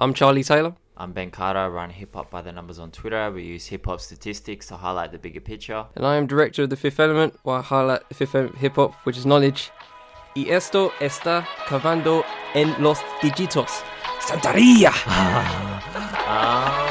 I'm Charlie Taylor. I'm Ben Carter. I run Hip Hop by the Numbers on Twitter. We use hip hop statistics to highlight the bigger picture. And I am director of the Fifth Element, where I highlight the Fifth Element hip hop, which is knowledge. Y esto está cavando en los dígitos. Santaria! Ah.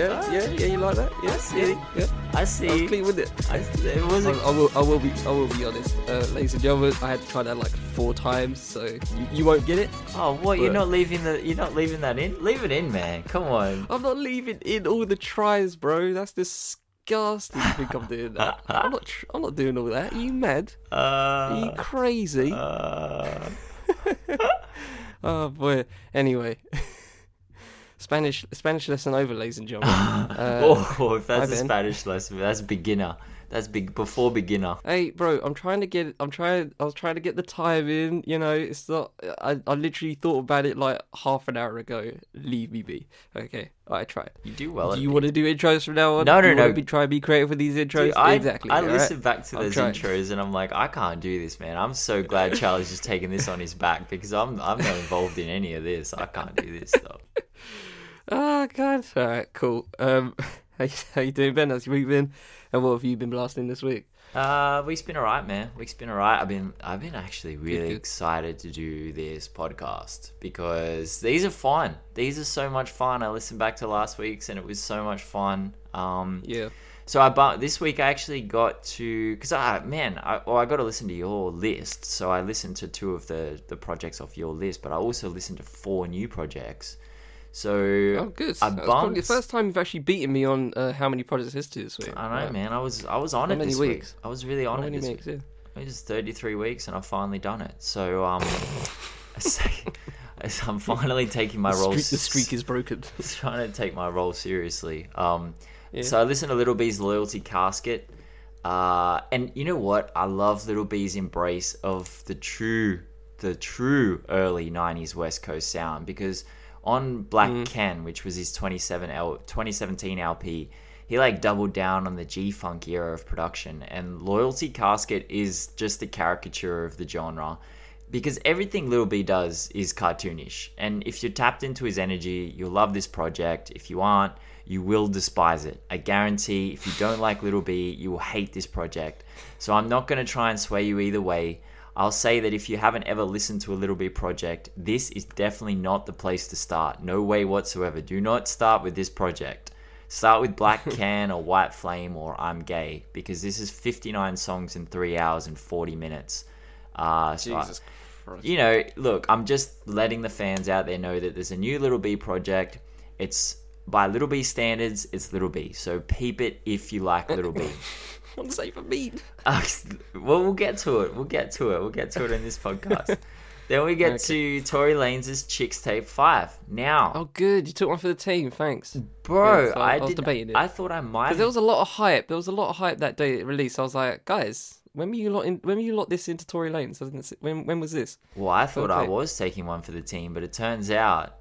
Yeah, yeah, yeah, you like that? Yeah, see. yeah, yeah. I I was see. clean with it. I, it I, wasn't. I will, I will be, I will be honest, uh, ladies and gentlemen. I had to try that like four times, so you, you won't get it. Oh, what? You're not leaving the. You're not leaving that in. Leave it in, man. Come on. I'm not leaving in all the tries, bro. That's disgusting. You think I'm doing that? I'm not. Tr- I'm not doing all that. Are you mad? Are you Uh, crazy? uh, oh boy. Anyway, Spanish Spanish lesson over, ladies and gentlemen. Uh, oh, if that's a Ben. Spanish lesson, that's beginner. That's big before beginner. Hey, bro, I'm trying to get. I'm trying. I was trying to get the time in. You know, it's not. I, I literally thought about it like half an hour ago. Leave me be. Okay, I tried. You do well. do you want to do intros from now on? No, no, you no. Be try and be creative with these intros. Dude, I, exactly. I listen back to I'm those trying. intros and I'm like, I can't do this, man. I'm so glad Charlie's just taking this on his back because I'm I'm not involved in any of this. I can't do this stuff. Oh god. All right, cool. Um, how you, how you doing, Ben? How's your week been? And what have you been blasting this week? Uh, week's been alright, man. Week's been alright. I've been I've been actually really excited to do this podcast because these are fun. These are so much fun. I listened back to last week's and it was so much fun. Um, Yeah. So I but this week I actually got to because I man I well I got to listen to your list. So I listened to two of the the projects off your list, but I also listened to four new projects. So Oh, good. I That's probably the first time you've actually beaten me on uh, how many projects is to this week. I know, Right. man. I was I was on How it many this weeks? week. I was really on How it many this weeks? week. Yeah. It was 33 weeks, and I've finally done it. So um, I'm finally taking my The role. streak, the streak is broken. s- trying to take my role seriously. Um, Yeah. so I listened to Little B's Loyalty Casket, uh, and you know what? I love Little B's embrace of the true, the true early '90s West Coast sound because on Black Mm. Ken, which was his 27 L, 2017 LP, he like doubled down on the G Funk era of production, and Loyalty Casket is just a caricature of the genre because everything Lil B does is cartoonish. And if you're tapped into his energy, you'll love this project. If you aren't, you will despise it. I guarantee if you don't like Little B, you will hate this project. So I'm not going to try and sway you either way. I'll say that if you haven't ever listened to a Little B project, this is definitely not the place to start. No way whatsoever. Do not start with this project. Start with Black Ken or White Flame or I'm Gay because this is 59 songs in 3 hours and 40 minutes. Uh, so I- Jesus Christ. you know, look, I'm just letting the fans out there know that there's a new Little B project. It's by Little B standards, it's Little B. So peep it if you like Little B. What does that even mean? Uh, well, we'll get to it. We'll get to it. We'll get to it in this podcast. then we get to Tory Lanez' Chixtape 5. Now, Oh, good. You took one for the team. Thanks. bro, yeah, so I I, was did, debating it. I thought I might Because there was a lot of hype. There was a lot of hype that day it released. I was like, guys, when were you lot in, when were you lot this into Tory Lanez? Doesn't When when was this? Well, I thought I was taking one for the team, but it turns out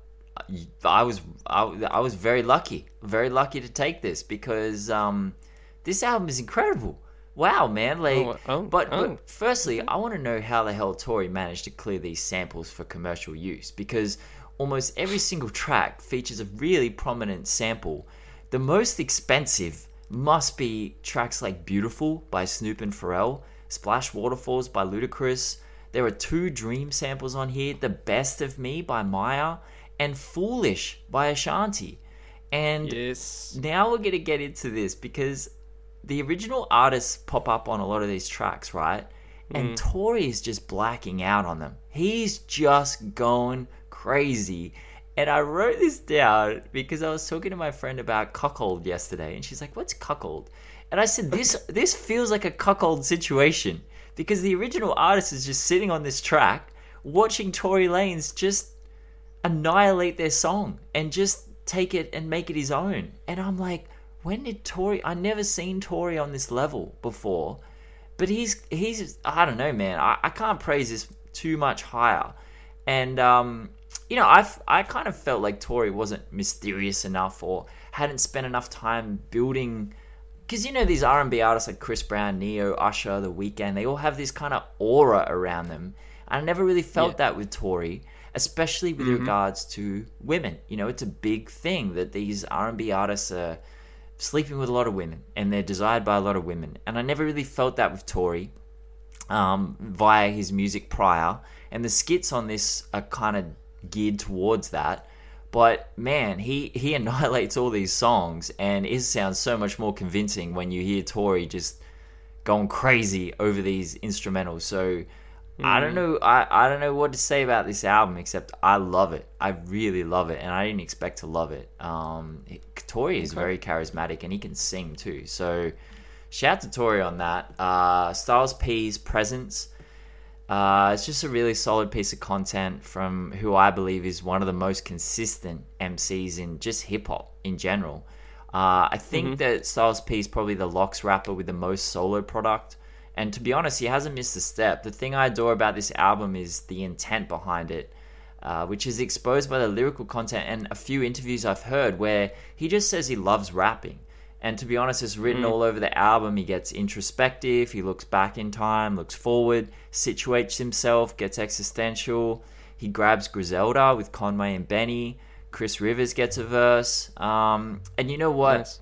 I was I, I was very lucky, very lucky to take this because um, this album is incredible. Wow, man! Oh, like, Oh, oh, but, oh. but firstly, I want to know how the hell Tory managed to clear these samples for commercial use because almost every single track features a really prominent sample. The most expensive must be tracks like "Beautiful" by Snoop and Pharrell, "Splash Waterfalls" by Ludacris. There are two Dream samples on here: "The Best of Me" by Mya and "Foolish" by Ashanti. And Yes. now we're going to get into this because the original artists pop up on a lot of these tracks, right? And mm. Tory is just blacking out on them. He's just going crazy. And I wrote this down because I was talking to my friend about cuckold yesterday, and she's like, "What's cuckold?" And I said, "This this feels like a cuckold situation because the original artist is just sitting on this track, watching Tory Lanez just annihilate their song and just take it and make it his own. And I'm like, when did Tory? I never seen Tory on this level before, but he's he's I don't know, man. I, I can't praise this too much higher. And um, you know, I I kind of felt like Tory wasn't mysterious enough or hadn't spent enough time building. Because you know these R and B artists like Chris Brown, Ne-Yo, Usher, The Weeknd, they all have this kind of aura around them. And I never really felt Yeah. that with Tory especially with regards to women. You know, it's a big thing that these R and B artists are sleeping with a lot of women and they're desired by a lot of women. And I never really felt that with Tory um, via his music prior. And the skits on this are kind of geared towards that. But man, he, he annihilates all these songs and it sounds so much more convincing when you hear Tory just going crazy over these instrumentals. So I don't know I, I don't know what to say about this album except I love it. I really love it and I didn't expect to love it. Um Tory is very charismatic and he can sing too. So shout to Tory on that. Uh Styles P's presence. Uh, it's just a really solid piece of content from who I believe is one of the most consistent MCs in just hip hop in general. Uh, I think that Styles P is probably the LOX rapper with the most solo product. And to be honest, he hasn't missed a step. The thing I adore about this album is the intent behind it, uh, which is exposed by the lyrical content and a few interviews I've heard where he just says he loves rapping. And to be honest, it's written all over the album. He gets introspective, he looks back in time, looks forward, situates himself, gets existential. He grabs Griselda with Conway and Benny. Chris Rivers gets a verse. Um, and you know what? Nice.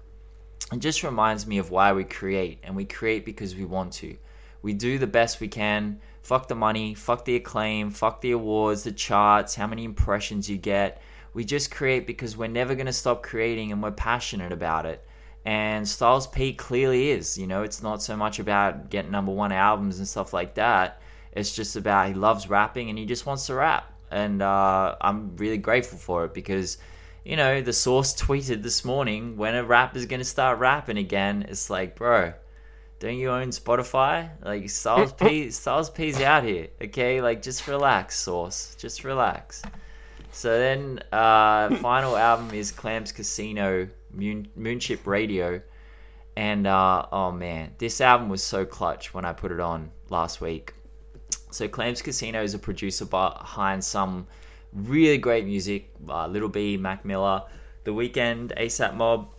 It just reminds me of why we create and we create because we want to. We do the best we can. Fuck the money fuck the acclaim fuck the awards the charts how many impressions you get. We just create because we're never going to stop creating and we're passionate about it. And styles p clearly is you know it's not so much about getting number one albums and stuff like that. It's just about he loves rapping and he just wants to rap. And uh, i'm really grateful for it because you know, the source tweeted this morning when a rapper's gonna start rapping again. It's like, bro, don't you own Spotify? Like Styles P Styles P's out here, okay? Like just relax, source. Just relax. So then uh final album is Clams Casino Moon Moontrip Radio. And uh oh man, this album was so clutch when I put it on last week. So Clams Casino is a producer behind some really great music. Uh, Little B, Mac Miller, The Weeknd, ASAP Mob.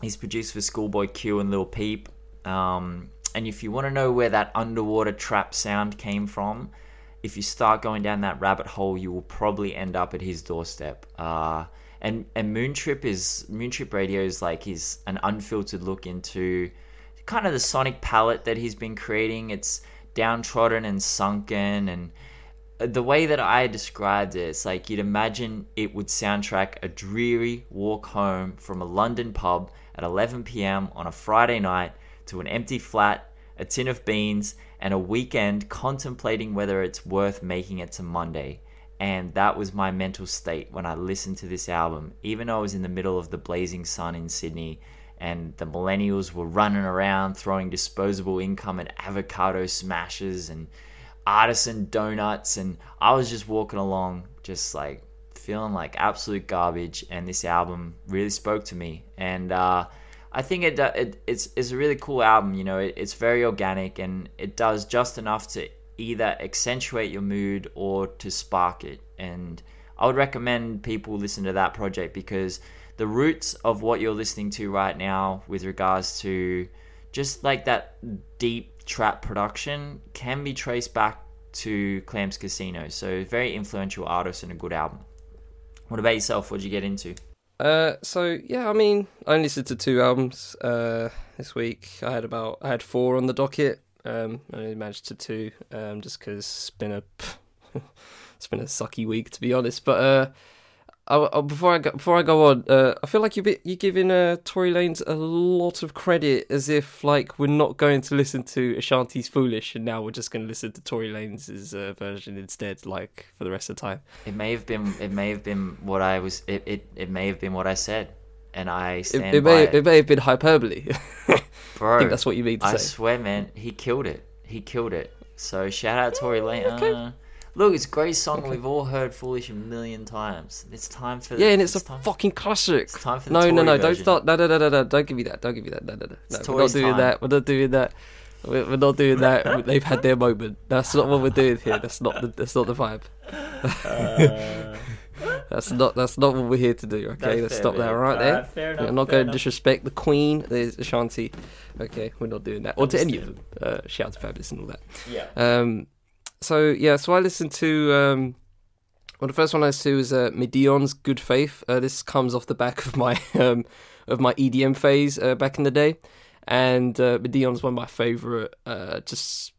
He's produced for Schoolboy Q and Lil Peep. Um, and if you want to know where that underwater trap sound came from, if you start going down that rabbit hole, you will probably end up at his doorstep. Uh, and and Moontrip is Moontrip Radio is like his an unfiltered look into kind of the sonic palette that he's been creating. It's downtrodden and sunken and the way that I described it, it's like you'd imagine it would soundtrack a dreary walk home from a London pub at 11 p.m. on a Friday night to an empty flat, a tin of beans, and a weekend contemplating whether it's worth making it to Monday. And that was my mental state when I listened to this album, even though I was in the middle of the blazing sun in Sydney and the millennials were running around throwing disposable income at avocado smashes and artisan donuts and I was just walking along just like feeling like absolute garbage and this album really spoke to me. And uh, I think it, it it's, it's a really cool album you know it, it's very organic and it does just enough to either accentuate your mood or to spark it. And I would recommend people listen to that project because the roots of what you're listening to right now with regards to just like that deep trap production can be traced back to Clams Casino. So very influential artist and a good album. What about yourself? What'd you get into? Uh, so yeah, I mean, I only listened to two albums uh this week. I had about I had four on the docket. Um, I only managed to two. Um, just because it's been a it's been a sucky week to be honest. But uh, I, I, before I go, before I go on, uh, I feel like you you're giving uh Tory Lanez a lot of credit as if like we're not going to listen to Ashanti's Foolish and now we're just going to listen to Tory Lanez's uh, version instead, like for the rest of the time. It may have been. It may have been what I was. It. It, it may have been what I said, and I It, stand it by may it. it may have been hyperbole. Bro, I think that's what you mean to I say. swear, man, he killed it. He killed it. So shout out Tory Lane. Uh, Look, it's a great song. We've all heard "Foolish" a million times. It's time for Yeah, and it's, a time, fucking classic. It's time for the No, no, Tory no! Don't version. start. No, no, no, no, no! Don't give me that. Don't give me that. Don't that. No, no, no. We're not doing time. that. We're not doing that. We're, we're not doing that. They've had their moment. That's not what we're doing here. That's not the. That's not the vibe. That's not. That's not what we're here to do. Okay, let's stop that right there. Fair We're not going to disrespect the Queen. There's Ashanti. Okay, we're not doing that. Or to any of them. Uh, shout out to Fabolous and all that. Yeah. Um, so yeah, so I listened to um, well, the first one I listened to was uh, Madeon's "Good Faith." Uh, this comes off the back of my um, of my EDM phase uh, back in the day, and uh, Madeon's one of my favorite uh, just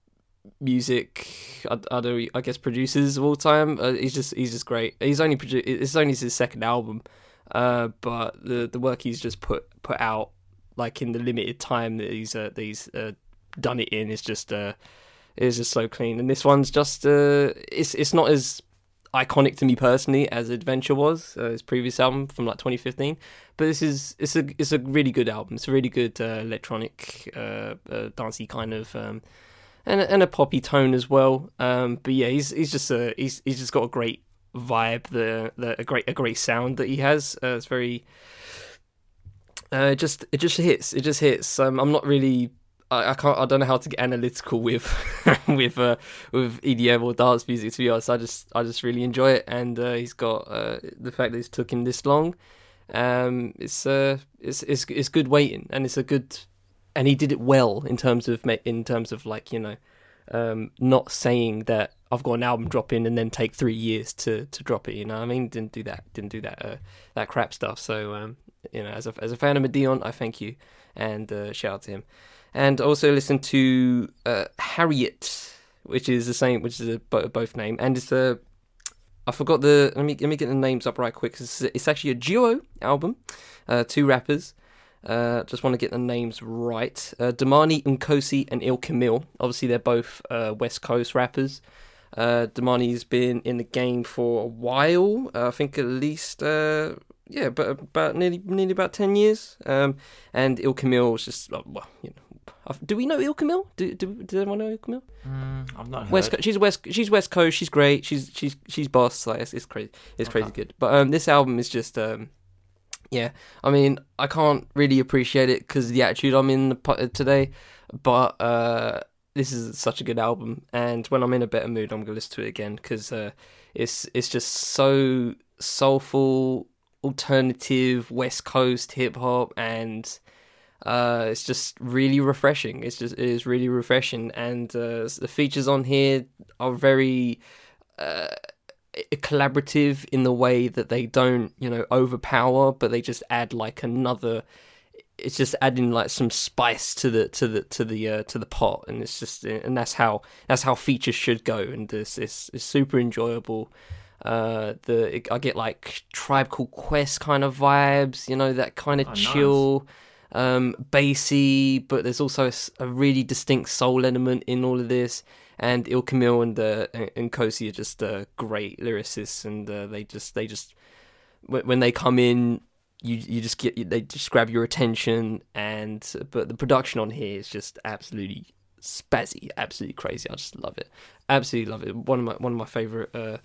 music. I, I don't, I guess producers of all time. Uh, he's just he's just great. He's only produ- it's only his second album, uh, but the the work he's just put put out like in the limited time that he's that he's done it in is just is just so clean. And this one's just uh it's it's not as iconic to me personally as Adventure was, uh, his previous album from like 2015. But this is it's a it's a really good album. It's a really good uh, electronic, uh, uh, dancey kind of, um, and and a poppy tone as well. Um, but yeah, he's he's just a he's he's just got a great vibe, the the a great a great sound that he has. Uh, it's very. Uh, it just it just hits. It just hits. Um, I'm not really I, I can't. I don't know how to get analytical with with uh, with EDM or dance music. To be honest, I just I just really enjoy it, and uh, he's got uh, the fact that it's took him this long. Um, it's uh, it's it's it's good waiting, and it's a good, and he did it well in terms of in terms of like you know, um, not saying that I've got an album dropping and then take three years to to drop it. You know, I mean, didn't do that. Didn't do that uh, that crap stuff. So um, you know, as a as a fan of Madeon, I thank you and uh, shout out to him and also listen to uh, Harriet, which is the same, which is a both name, and it's a. I forgot the. Let me let me get the names up right quick. It's, it's actually a duo album, uh, two rappers. Uh, just want to get the names right. Uh, Damani Nkosi and Ill Camille. Obviously, they're both uh, West Coast rappers. Uh, Damani's been in the game for a while. Uh, I think at least, yeah, but about nearly nearly about ten years. Um, and Ill Camille was just well, you know. Do we know Ill Camille? Do do does anyone know Ill Camille? Mm, I've not heard. West, she's West, she's West Coast. She's great. She's she's she's boss. Like it's, it's crazy. It's crazy good. But um, this album is just um, yeah. I mean, I can't really appreciate it because the attitude I'm in the, today. But uh, this is such a good album, and when I'm in a better mood, I'm gonna listen to it again because uh, it's it's just so soulful, alternative West Coast hip hop, and uh, it's just really refreshing. It's just it is really refreshing, and uh, the features on here are very uh, collaborative in the way that they don't, you know, overpower, but they just add like another. It's just adding like some spice to the to the to the uh, to the pot, and it's just and that's how that's how features should go, and it's it's, it's super enjoyable. Uh, the I get like Tribe Called Quest kind of vibes, you know, that kind of Oh, nice. Um, bassy, but there's also a really distinct soul element in all of this. And Ill Camille and uh, and- Kosi are just uh, great lyricists, and uh, they just they just when they come in, you you just get they just grab your attention. And but the production on here is just absolutely spazzy, absolutely crazy. I just love it, absolutely love it. One of my one of my favorite. Uh,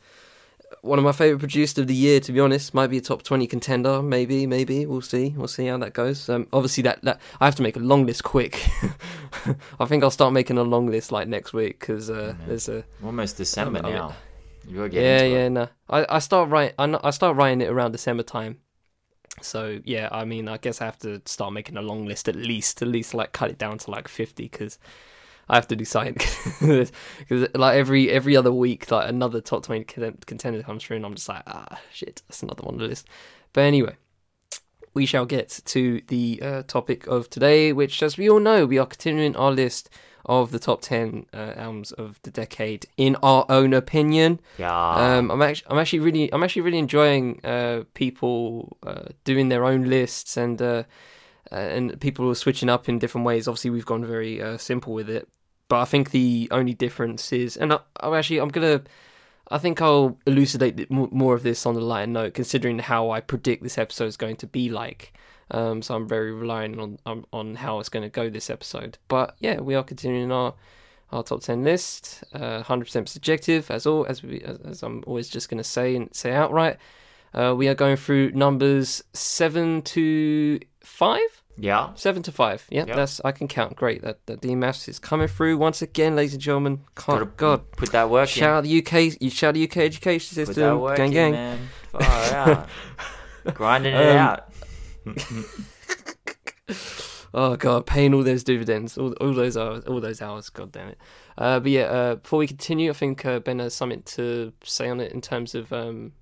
one of my favorite produced of the year, to be honest. Might be a top twenty contender, maybe, maybe. We'll see. We'll see how that goes. Um, obviously, that, that I have to make a long list quick. I think I'll start making a long list like next week because uh, Mhm. there's a Almost December mean- now. Yeah, yeah. it. No, I I start writing. I, I start writing it around December time. So yeah, I mean, I guess I have to start making a long list at least, at least like cut it down to like fifty because I have to do something. Because like every every other week, like another top twenty contender comes through, and I'm just like, ah, shit, that's another one on the list. But anyway, we shall get to the uh, topic of today, which, as we all know, we are continuing our list of the top ten uh, albums of the decade in our own opinion. Yeah. Um, I'm actually, I'm actually really, I'm actually really enjoying uh, people uh, doing their own lists and uh, uh, and people are switching up in different ways. Obviously, we've gone very uh, simple with it, but I think the only difference is, and I, I'm actually, I'm gonna, I think I'll elucidate more of this on the lighter note, considering how I predict this episode is going to be like. Um, so I'm very relying on on, on how it's going to go this episode. But yeah, we are continuing our our top ten list. Uh, Hundred percent subjective, as all as we as, as I'm always just going to say and say outright. Uh, we are going through numbers seven to five. Yeah. Seven to five. Yeah, Yep. that's I can count. Great. That that D maths is coming through once again, ladies and gentlemen. Can't, Gotta God, Put that work shout out the UK. You shout out the UK education in. Put that system. work Gang in, gang. man. Far out. Grinding it Um, out. Oh god, paying all those dividends, all, all those hours, all those hours. God damn it. Uh, but yeah, uh, before we continue, I think uh, Ben has something to say on it in terms of um,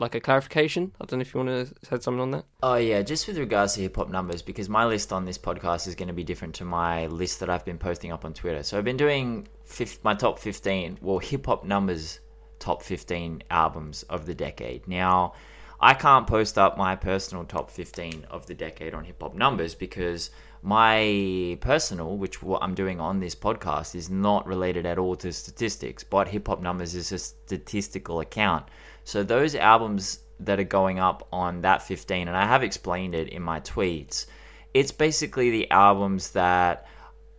like a clarification. I don't know if you want to say something on that. Oh yeah, just with regards to hip hop numbers, because my list on this podcast is going to be different to my list that I've been posting up on Twitter. So I've been doing fif- my top fifteen, well, hip hop numbers top fifteen albums of the decade. Now, I can't post up my personal top fifteen of the decade on hip hop numbers because my personal, which what I'm doing on this podcast, is not related at all to statistics. But hip hop numbers is a statistical account. So those albums that are going up on that 15, and I have explained it in my tweets, it's basically the albums that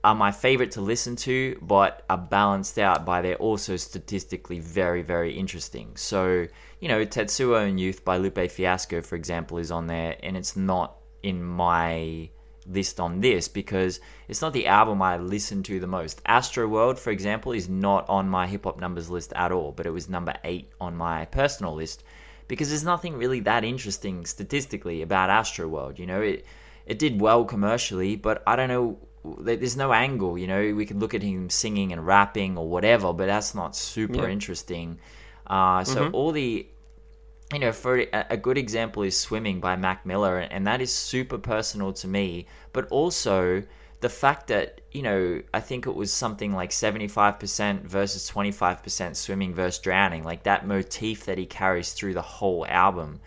are my favorite to listen to, but are balanced out by they're also statistically very, very interesting. So, you know, Tetsuo and Youth by Lupe Fiasco, for example, is on there, and it's not in my list on this because it's not the album I listen to the most. Astro World, for example, is not on my hip hop numbers list at all, but it was number eight on my personal list because there's nothing really that interesting statistically about Astro World. You know, it it did well commercially, but I don't know. There's no angle. You know, we could look at him singing and rapping or whatever, but that's not super Yeah. interesting. Uh, so Mhm. all the you know, for a good example is Swimming by Mac Miller, and that is super personal to me. But also the fact that, you know, I think it was something like 75% versus 25% swimming versus drowning, like that motif that he carries through the whole album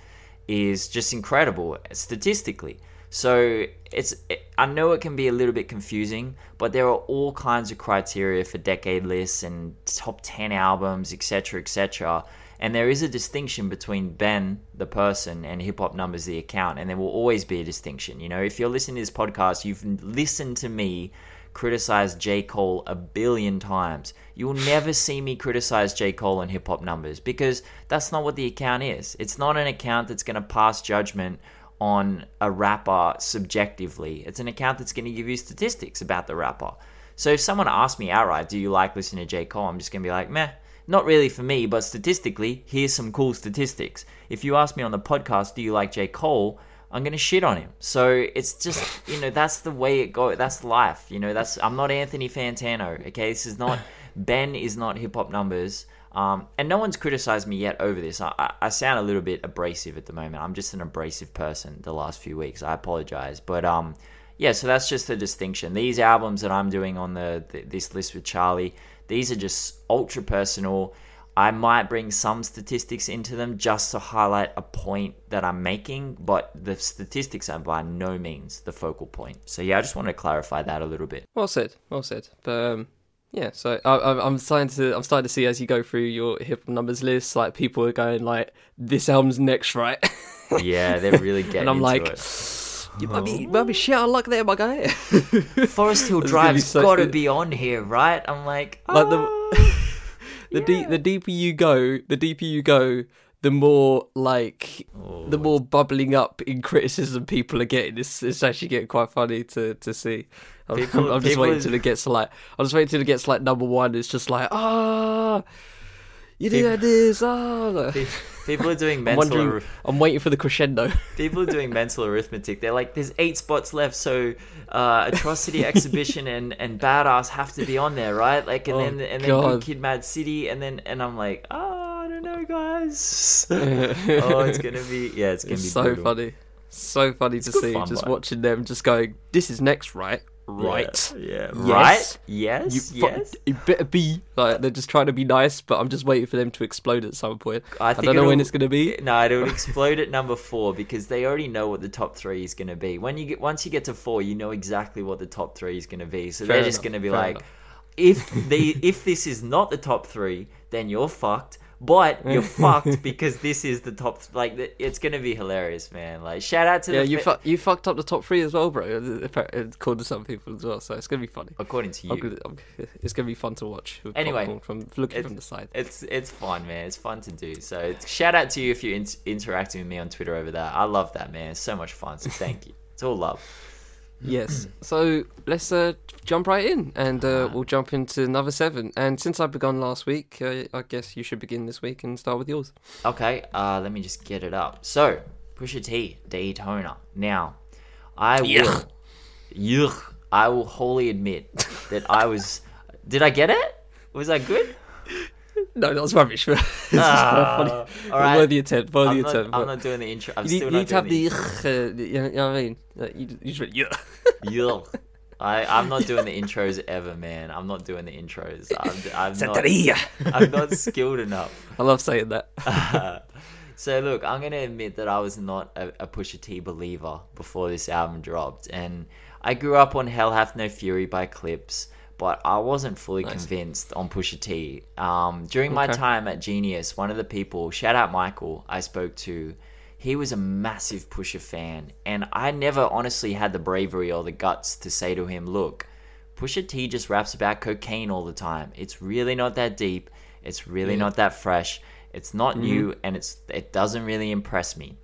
is just incredible statistically. So it's I know it can be a little bit confusing, but there are all kinds of criteria for decade lists and top 10 albums, etc., etc. And there is a distinction between Ben, the person, and Hip Hop Numbers, the account, and there will always be a distinction. You know, if you're listening to this podcast, you've listened to me criticize J. Cole a billion times. You will never see me criticize J. Cole and Hip Hop Numbers because that's not what the account is. It's not an account that's going to pass judgment on a rapper subjectively. It's an account that's going to give you statistics about the rapper. So if someone asks me outright, do you like listening to J. Cole? I'm just going to be like, meh, not really for me, but statistically, here's some cool statistics. If you ask me on the podcast, do you like J. Cole? I'm gonna shit on him. So it's just you know that's the way it goes. That's life. You know that's I'm not Anthony Fantano. Okay, this is not Ben is not hip hop numbers. Um, and no one's criticized me yet over this. I, I, sound a little bit abrasive at the moment. I'm just an abrasive person the last few weeks. I apologize, but um, yeah. So that's just the distinction. These albums that I'm doing on the, the this list with Charlie, these are just ultra personal. I might bring some statistics into them just to highlight a point that I'm making, but the statistics are by no means the focal point. So yeah, I just want to clarify that a little bit. Well said, well said. But um, yeah, so I, I, I'm starting to I'm starting to see as you go through your hip hop numbers list, like people are going like, "This album's next, right?" Yeah, they're really getting it. and I'm like, it. "You might be, you might be shit out of luck there, my guy." Forest Hill It's gonna be Drive's so- got to be on here, right? I'm like, Like the- "Ah, the the deeper you go, the deeper you go, the more like Oh, the more bubbling up in criticism people are getting. It's, it's actually getting quite funny to, to see. I'm, People- I'm just people waiting till it gets to like. I'm just waiting till it gets like number one. It's just like ah, you People- this ah. People are doing I'm mental. arith- I'm waiting for the crescendo. People are doing mental arithmetic. They're like, there's eight spots left, so uh, atrocity exhibition and, and badass have to be on there, right? Like, and Oh, then and then good kid, mad city, and then and I'm like, oh, I don't know, guys. oh, it's gonna be yeah, it's gonna It's be so brutal. funny, so funny to see. fun, just watching them, just going, "This is next, right? Yeah, Right." Yeah. Yes. Right. Yes. yes. you better be like they're just trying to be nice, but I'm just waiting for them to explode at some point. I I, don't know when it's gonna be. No, it'll explode at number four because they already know what the top three is going to be. When you get once you get to four, you know exactly what the top three is going to be. So Fair they're just going to be fair like, enough. if they if this is not the top three, then you're fucked. But you're fucked because this is the top. Like it's gonna be hilarious, man. Like shout out to Yeah, the you fu- you fucked up the top three as well, bro. Uh, appa- uh, According to some people as well, so it's gonna be funny. according to I'm you. gonna- I'm- it's gonna be fun to watch. Anyway, from looking from the side. It's it's fun, man. It's fun to do. So it's, shout out to you if you're in- interacting with me on Twitter over that. I love that, man. It's so much fun. So thank you. It's all love. Yes. So let's uh, jump right in, and uh, Uh-huh. we'll jump into another seven. And since I begun last week, uh, I guess you should begin this week and start with yours. Okay, uh, let me just get it up. So, Pusha T, Daytona. Now, I will, Yuck. yuck, I will wholly admit that I was. Did I get it? Was I good? No, that was rubbish. Ah, funny. all right. Worthy attempt. Worthy I'm not, attempt. I'm not doing the intro. I'm you, still need, not need to have doing the. Uh, you know what I mean? Uh, you, you just went, yeah. Yuck. I, I'm not doing the intros ever, man. I'm not doing the intros. I'm, I'm, not, I'm not skilled enough. I love saying that. so look, I'm gonna admit that I was not a, a Pusha T believer before this album dropped, and I grew up on Hell Hath No Fury by Clipse, but I wasn't fully convinced on Pusha T. Um, during my time at Genius, one of the people, shout out Michael, I spoke to, he was a massive Pusha fan, and I never honestly had the bravery or the guts to say to him, look. Pusha T just raps about cocaine all the time. It's really not that deep. It's really not that fresh. It's not new, and it's it doesn't really impress me.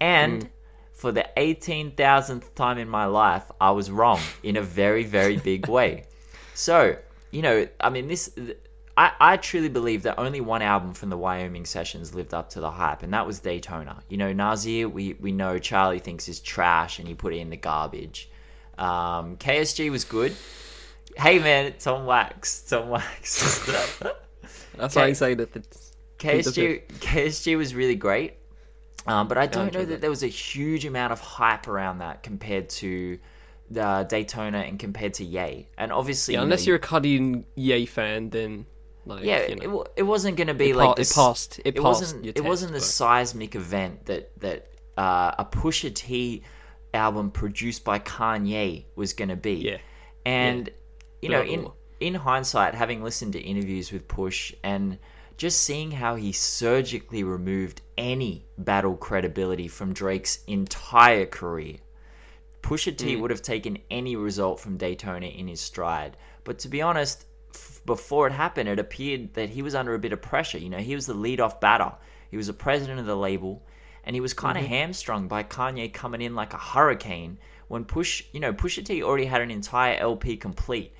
And for the eighteen thousandth time in my life, I was wrong in a very very big way. So you know, I mean, this. I, I truly believe that only one album from the Wyoming sessions lived up to the hype, and that was Daytona. You know, Nasir, we, we know Charlie thinks is trash and he put it in the garbage. Um, KSG was good. Hey man, it's on wax. It's on wax. That's Okay. why I say that. KSG KSG was really great, um, but I don't know that. there was a huge amount of hype around that compared to the Daytona and compared to Yay. And obviously, yeah, you know, unless you're a Cudi and Yay fan, then like yeah, you it, know, wa- it wasn't going to be it, like pa- it passed. It, It passed. wasn't. your It wasn't the test, seismic event that that uh, a Pusha T album produced by Kanye was going to be. Yeah. And you know, in in hindsight, having listened to interviews with Push and just seeing how he surgically removed any battle credibility from Drake's entire career. Pusha Mm. T would have taken any result from Daytona in his stride. But to be honest, f- before it happened, it appeared that he was under a bit of pressure. You know, he was the lead-off batter. He was the president of the label, and he was kind of Mm-hmm. hamstrung by Kanye coming in like a hurricane when Push, you know, Pusha T already had an entire LP complete.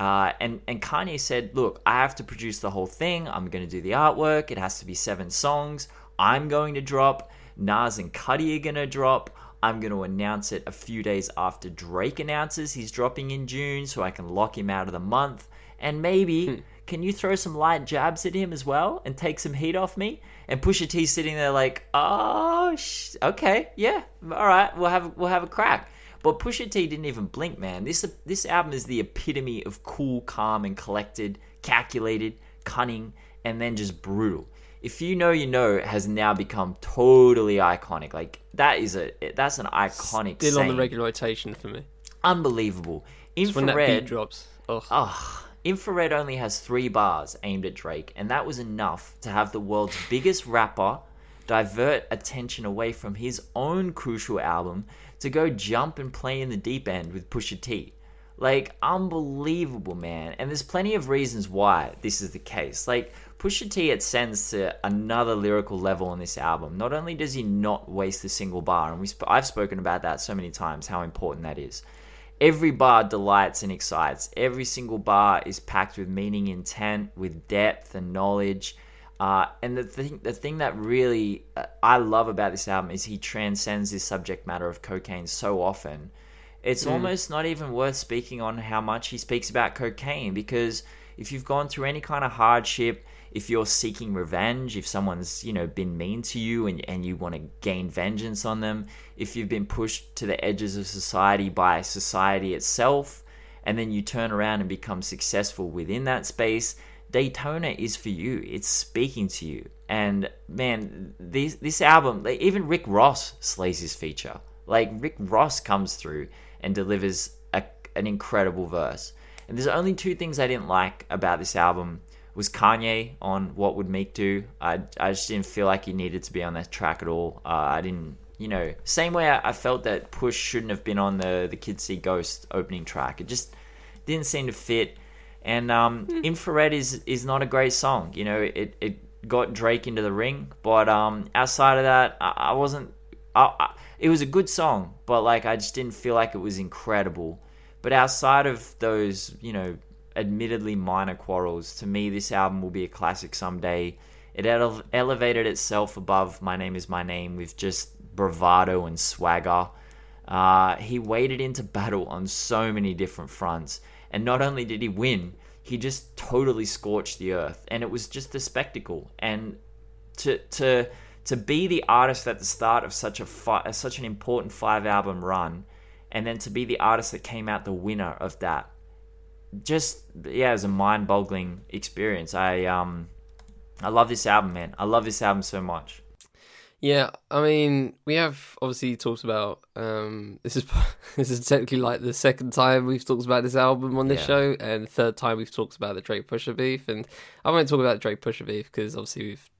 Uh, and and Kanye said, "Look, I have to produce the whole thing. I'm going to do the artwork. It has to be seven songs. I'm going to drop. Nas and Cudi are going to drop. I'm going to announce it a few days after Drake announces he's dropping in June, so I can lock him out of the month. And maybe hmm. can you throw some light jabs at him as well and take some heat off me?" And Pusha T sitting there like, "Oh, sh- okay, yeah, all right, we'll have we'll have a crack." But Pusha T didn't even blink, man. This this album is the epitome of cool, calm, and collected, calculated, cunning, and then just brutal. If you know, you know, has now become totally iconic. Like that is a that's an iconic. Still on the regular rotation for me. Unbelievable. When that beat Infrared. drops. Oh, Ugh. Infrared only has three bars aimed at Drake, and that was enough to have the world's biggest rapper divert attention away from his own crucial album to go jump and play in the deep end with Pusha T. Like, unbelievable, man. And there's plenty of reasons why this is the case. Like, Pusha T ascends to another lyrical level on this album. Not only does he not waste a single bar, and we sp- I've spoken about that so many times, how important that is. Every bar delights and excites. Every single bar is packed with meaning, intent, with depth and knowledge. Uh, and the thing, the thing that really uh, I love about this album is he transcends this subject matter of cocaine so often. It's almost not even worth speaking on how much he speaks about cocaine because if you've gone through any kind of hardship, if you're seeking revenge, if someone's, you know, been mean to you and, and you want to gain vengeance on them, if you've been pushed to the edges of society by society itself, and then you turn around and become successful within that space, Daytona is for you. It's speaking to you. And man, this this album, even Rick Ross slays his feature. Like Rick Ross comes through and delivers a, an incredible verse. And there's only two things I didn't like about this album was Kanye on What Would Meek Do. I, I just didn't feel like he needed to be on that track at all. Uh, I didn't, you know, same way I, I, felt that Push shouldn't have been on the the Kids See Ghost opening track. It just didn't seem to fit. And um, mm. Infrared is is not a great song. You know, it it got Drake into the ring, but um, outside of that, I, I wasn't. I, I, it was a good song, but like I just didn't feel like it was incredible. But outside of those, you know, admittedly minor quarrels, to me, this album will be a classic someday. It ele- elevated itself above My Name Is My Name with just bravado and swagger. Uh, he waded into battle on so many different fronts. And not only did he win, he just totally scorched the earth. And it was just a spectacle. And to, to, to be the artist at the start of such a fi- such an important five album run, and then to be the artist that came out the winner of that just yeah, it was a mind boggling experience. I um I love this album, man. I love this album so much. Yeah, I mean, we have obviously talked about um this is this is technically like the second time we've talked about this album on this yeah. show, and third time we've talked about the Drake Pusha beef. And I won't talk about the Drake Pusha beef because obviously we've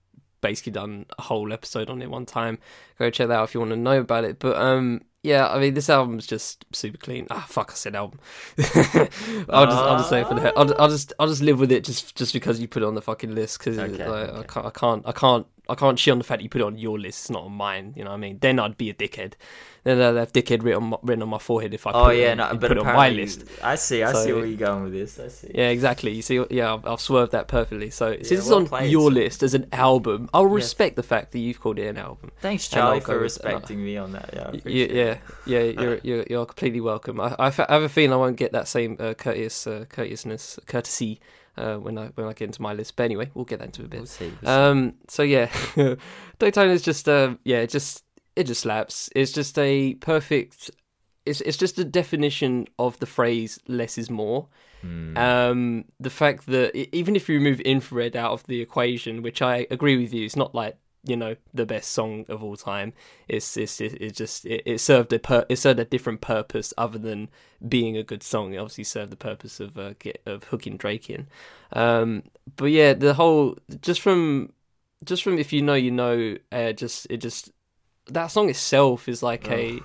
basically done a whole episode on it one time. Go check that out if you want to know about it. But um, yeah, I mean, this album's just super clean. Ah, fuck, I said album. I'll just, I'll just say it for the. I'll, I'll just, I'll just live with it just, just because you put it on the fucking list. Because okay, like, okay. I can't, I can't, I can't, I can't shit on the fact that you put it on your list. It's not on mine. You know what I mean? Then I'd be a dickhead. Then I'd have dickhead written on my, written on my forehead if I. Oh yeah, no, but put it on my list. I see. I so, see where you're going with this. I see. Yeah, exactly. You see, yeah, I've, I've swerved that perfectly. So yeah, since it's on your list as an album, I'll yes. respect the fact that you've called it an album. Thanks, Charlie, for respecting me on that. Yeah, yeah, yeah, yeah. You're, you're, you're completely welcome. I, I have a feeling I won't get that same uh, courteous, uh, courteousness, courtesy uh, when I when I get into my list. But anyway, we'll get that into a bit. We'll see, we'll um, so yeah, Daytona is just uh, yeah, just it just slaps. It's just a perfect. It's it's just a definition of the phrase "less is more." Mm. Um, the fact that even if you remove infrared out of the equation, which I agree with you, it's not like you know the best song of all time. It's it's it, it just it, it, served a per, it served a different purpose other than being a good song. It obviously served the purpose of uh, get, of hooking Drake in. Um, but yeah, the whole just from just from if you know you know, uh, just it just that song itself is like oh. a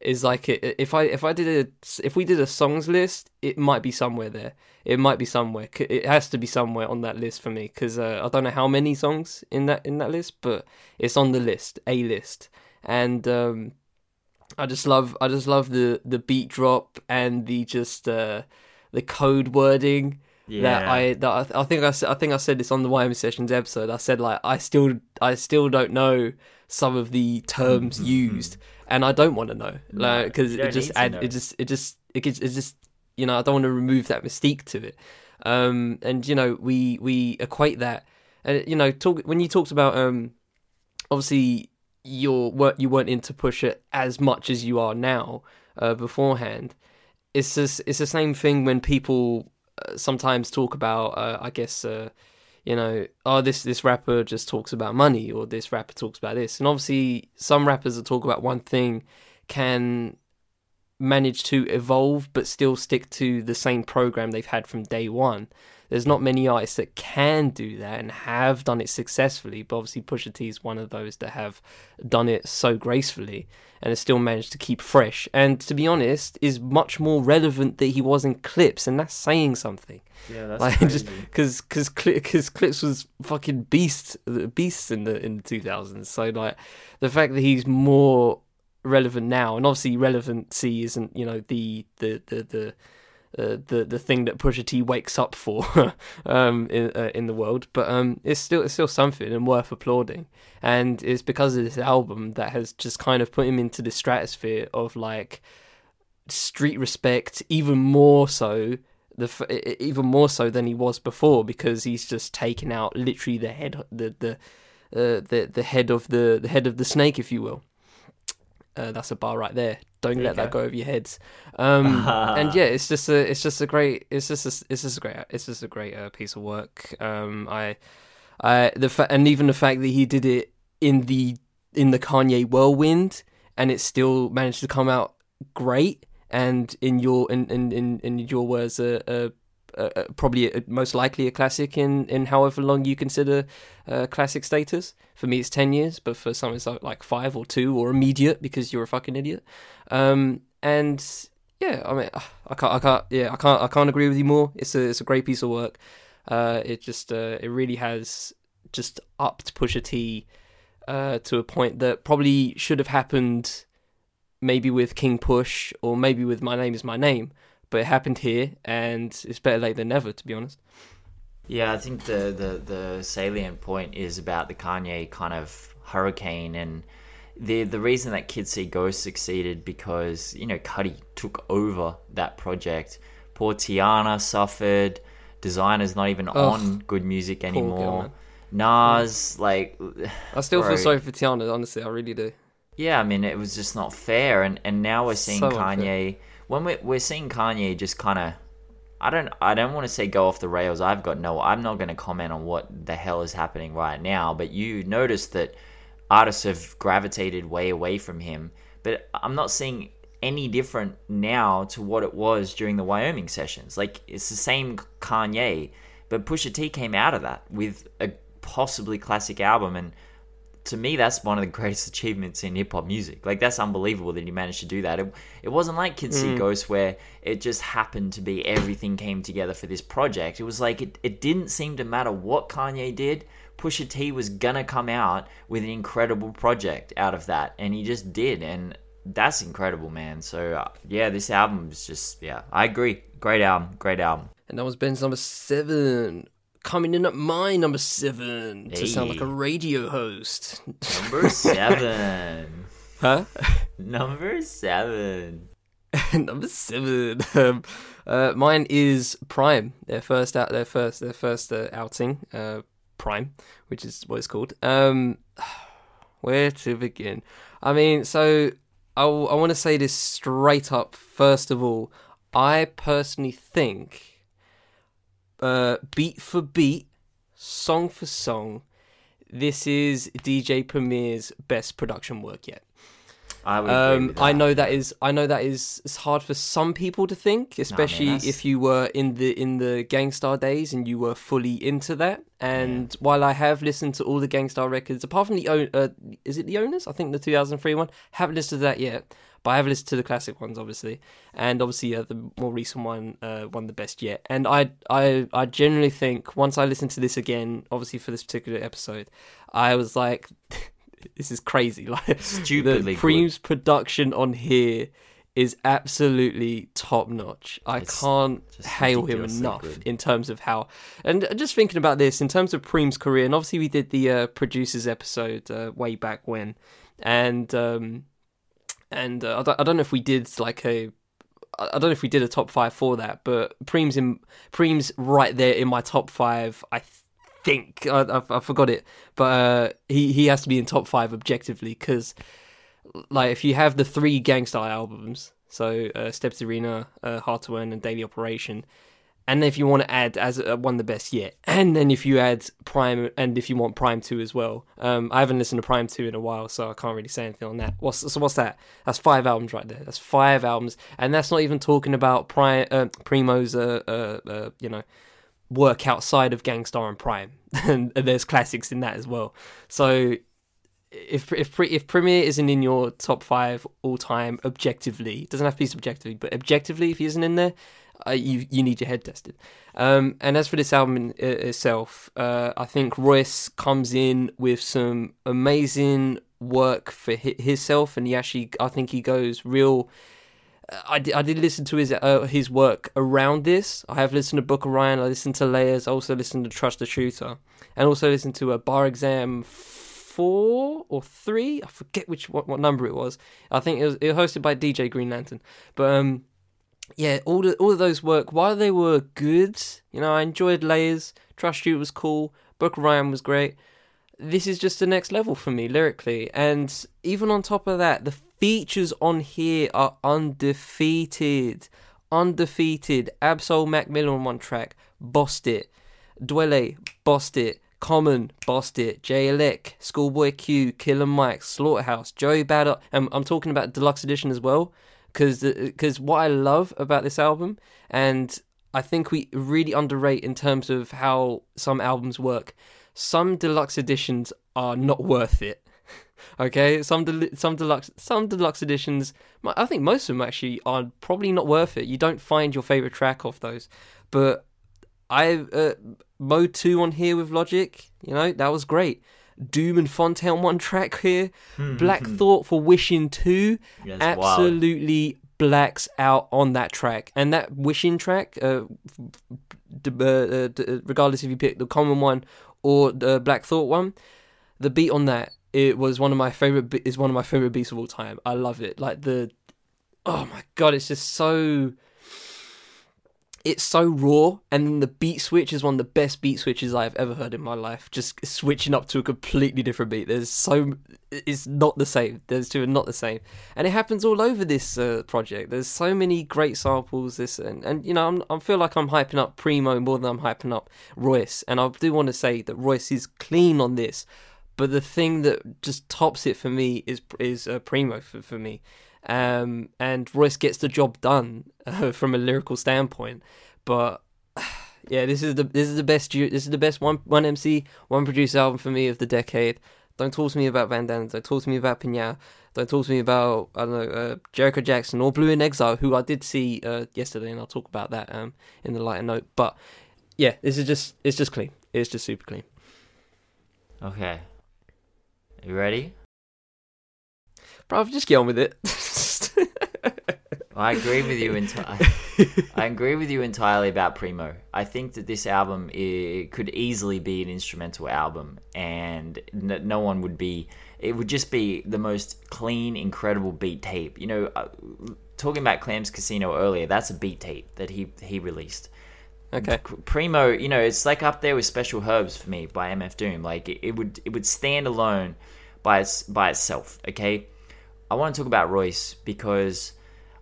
is like if I if I did a if we did a songs list, it might be somewhere there. It might be somewhere. It has to be somewhere on that list for me because uh, I don't know how many songs in that in that list, but it's on the list, a list, and um, I just love I just love the the beat drop and the just uh, the code wording. Yeah. That I that I, I think I, I think I said this on the YM sessions episode. I said like I still I still don't know some of the terms mm-hmm. used, and I don't want to know, like because it just add it just it just it gets it just you know I don't want to remove that mystique to it, um, and you know we we equate that, and you know talk when you talked about um, obviously you're weren't you weren't into Pusha as much as you are now uh, beforehand. It's just it's the same thing when people uh, sometimes talk about uh, I guess uh, you know, oh, this this rapper just talks about money, or this rapper talks about this. And obviously, some rappers that talk about one thing can manage to evolve, but still stick to the same program they've had from day one. There's not many artists that can do that and have done it successfully, but obviously Pusha T is one of those that have done it so gracefully and has still managed to keep fresh. And to be honest, is much more relevant that he was in Clipse, and that's saying something. Yeah, that's like crazy. just because because because Clipse was fucking beast beasts in the in the two thousands. So like the fact that he's more relevant now, and obviously relevancy isn't you know the the the the uh, the the thing that Pusha T wakes up for um, in uh, in the world, but um, it's still it's still something and worth applauding. And it's because of this album that has just kind of put him into the stratosphere of like street respect, even more so the even more so than he was before because he's just taken out literally the head the the uh, the the head of the the head of the snake, if you will. Uh, that's a bar right there. Don't let that go over your heads. Um, and yeah, it's just a, it's just a great, it's just, a, it's just a great, it's just a great uh, piece of work. Um, I, I, the fa- and even the fact that he did it in the in the Kanye whirlwind, and it still managed to come out great. And in your in in in, in your words, a, a uh, uh, probably a, most likely a classic in, in however long you consider uh, classic status. For me, it's 10 years, but for some, it's like five or two or immediate because you're a fucking idiot. Um, and yeah, I mean, I can't, I can't, yeah, I can't, I can't agree with you more. It's a, it's a great piece of work. Uh, it just, uh, it really has just upped Pusha T uh, to a point that probably should have happened maybe with King Push or maybe with My Name Is My Name but it happened here, and it's better late than never, to be honest. Yeah, I think the, the, the salient point is about the Kanye kind of hurricane and the the reason that Kids See Ghosts succeeded because you know Cudi took over that project. Poor Teyana suffered. designer's not even Ugh, on good music anymore. Girl, Nas, like, I still bro, feel sorry for Teyana, Honestly, I really do. Yeah, I mean, it was just not fair, and and now we're seeing so Kanye. Unfair when we're, we're seeing Kanye just kind of I don't I don't want to say go off the rails. I've got no I'm not going to comment on what the hell is happening right now, but you notice that artists have gravitated way away from him, but I'm not seeing any different now to what it was during the Wyoming sessions. Like it's the same Kanye, but Pusha T came out of that with a possibly classic album and to me, that's one of the greatest achievements in hip hop music. Like that's unbelievable that he managed to do that. It, it wasn't like Kids See mm. Ghosts where it just happened to be everything came together for this project. It was like it, it didn't seem to matter what Kanye did. Pusha T was gonna come out with an incredible project out of that, and he just did, and that's incredible, man. So uh, yeah, this album is just yeah, I agree. Great album, great album. And that was Ben's number seven coming in at my number seven to sound like a radio host. Number seven. huh? Number seven. number seven. Um, uh, mine is Prime. Their first out. Their first. Their first uh, outing. Uh, Prime, which is what it's called. Um, where to begin? I mean, so I, I want to say this straight up. First of all, I personally think uh, beat for beat, song for song, this is DJ Premier's best production work yet. I um, I know that is I know that is it's hard for some people to think, especially nah, man, if you were in the in the Gang Starr days and you were fully into that. And yeah. while I have listened to all the Gang Starr records, apart from the uh, is it the Ownerz? I think the 2003 one. Haven't listened to that yet. But I have listened to the classic ones, obviously, and obviously uh, the more recent one, uh, one the best yet. And I, I, I generally think once I listen to this again, obviously for this particular episode, I was like, this is crazy. Like stupidly the Preem's production on here is absolutely top notch. I it's can't hail him enough good. in terms of how. And just thinking about this in terms of Preem's career, and obviously we did the uh, producers episode uh, way back when, and um, and uh, I, don't, I don't know if we did like a I don't know if we did a top five for that, but Preem's in Preem's right there in my top five. I think I, I, I forgot it, but uh, he he has to be in top five objectively because, like, if you have the three Gang Starr albums, so uh, Steps Arena, uh, Hard to Earn, and Daily Operation, and if you want to add as uh, one of the best yet, and then if you add Prime, and if you want Prime Two as well, um, I haven't listened to Prime Two in a while, so I can't really say anything on that. What's so what's that? That's five albums right there. That's five albums, and that's not even talking about Prime, uh, Primo's, uh, uh, uh, you know, work outside of Gang Starr and Prime, and, and there's classics in that as well. So if if if Premier isn't in your top five all time objectively, doesn't have to be subjectively, but objectively, if he isn't in there, uh, you you need your head tested. Um, and as for this album in, itself, uh, I think Royce comes in with some amazing work for himself, and he actually, I think he goes real. Uh, I did, I did listen to his uh, his work around this. I have listened to Book of Ryan. I listened to Layers. I also listened to Trust the Shooter, and also listened to a Bar Exam four or three. I forget which what, what number it was. I think it was, it was hosted by DJ Green Lantern. But um, yeah, all the, all of those work while they were good. You know, I enjoyed Layers. Trust You was cool. Book Ryan was great. This is just the next level for me lyrically, and even on top of that, the features on here are undefeated. Undefeated. Ab-Soul Mac Miller on one track, bossed it. Dwele, bossed it. Common, bossed it. Elec, Schoolboy Q, Killer Mike, Slaughterhouse, Joey Bada. And I'm talking about deluxe edition as well because because what I love about this album, and I think we really underrate in terms of how some albums work. Some deluxe editions are not worth it. okay, some del- some deluxe some deluxe editions. I think most of them actually are probably not worth it. You don't find your favorite track off those, but I uh, mode two on here with Logic. You know that was great. Doom and Phonte one track here. Black Thought for Wishing two. Yes, absolutely blacks out on that track. And that Wishing track, uh, d- uh, uh, d- uh, regardless if you pick the common one or the Black Thought one, the beat on that it was one of my favorite. Be- is one of my favorite beats of all time. I love it. Like the, oh my god, it's just so it's so raw and the beat switch is one of the best beat switches I've ever heard in my life. Just switching up to a completely different beat. There's so it's not the same. Those two are not the same. And it happens all over this uh, project. There's so many great samples this and, and you know, I'm, I feel like I'm hyping up Primo more than I'm hyping up Royce. And I do want to say that Royce is clean on this. But the thing that just tops it for me is is uh, Primo for, for me. Um, and Royce gets the job done uh, from a lyrical standpoint. But yeah, this is the this is the best this is the best one one MC one producer album for me of the decade. Don't talk to me about Van Damme. Don't talk to me about Piñata. Don't talk to me about I don't know uh, Jericho Jackson or Blu in Exile, who I did see uh, yesterday, and I'll talk about that um, in the lighter note. But yeah, this is just it's just clean. It's just super clean. Okay. You ready? Bro, just get on with it. I agree with you entirely. I agree with you entirely about Primo. I think that this album it could easily be an instrumental album, and no one would be. It would just be the most clean, incredible beat tape. You know, uh, talking about Clams Casino earlier, that's a beat tape that he he released. Okay. Primo, you know, it's like up there with Special Herbs for me by MF Doom. Like it, it would it would stand alone by its by itself. Okay, I want to talk about Royce because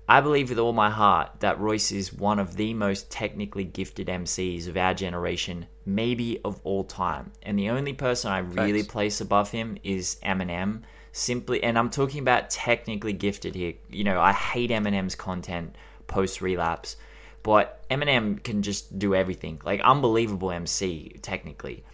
I believe with all my heart that Royce is one of the most technically gifted MCs of our generation, maybe of all time. And the only person I really Facts. place above him is Eminem. Simply, and I'm talking about technically gifted here. You know, I hate Eminem's content post relapse, but Eminem can just do everything. Like, unbelievable MC, technically.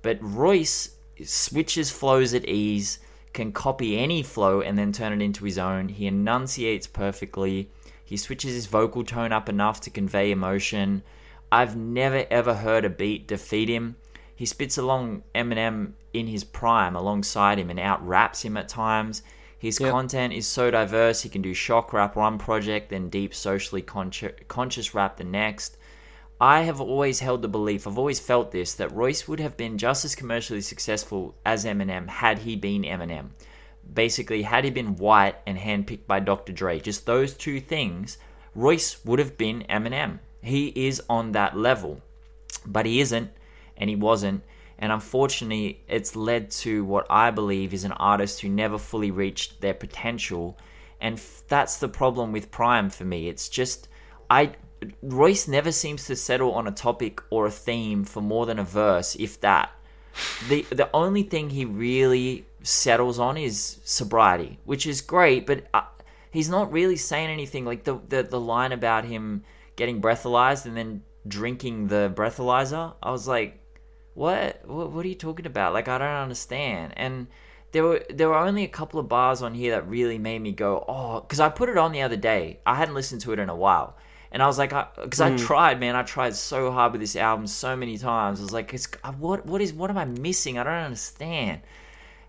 But Royce switches flows at ease can copy any flow and then turn it into his own. He enunciates perfectly. He switches his vocal tone up enough to convey emotion. I've never ever heard a beat defeat him. He spits along Eminem in his prime alongside him and out raps him at times. His Yep. content is so diverse. He can do shock rap one project, then deep socially consci- conscious rap the next. I have always held the belief, I've always felt this, that Royce would have been just as commercially successful as Eminem had he been Eminem. Basically, had he been white and handpicked by Dr. Dre, just those two things, Royce would have been Eminem. He is on that level. But he isn't, and he wasn't. And unfortunately, it's led to what I believe is an artist who never fully reached their potential. And that's the problem with Prime for me. It's just, I. Royce never seems to settle on a topic or a theme for more than a verse, if that. The the only thing he really settles on is sobriety, which is great, but uh, he's not really saying anything. Like the, the the line about him getting breathalyzed and then drinking the breathalyzer, I was like, what? what what are you talking about like i don't understand and there were there were only a couple of bars on here that really made me go oh because i put it on the other day i hadn't listened to it in a while and i was like because I, tried man i tried so hard with this album so many times i was like it's, uh, what what is what am i missing i don't understand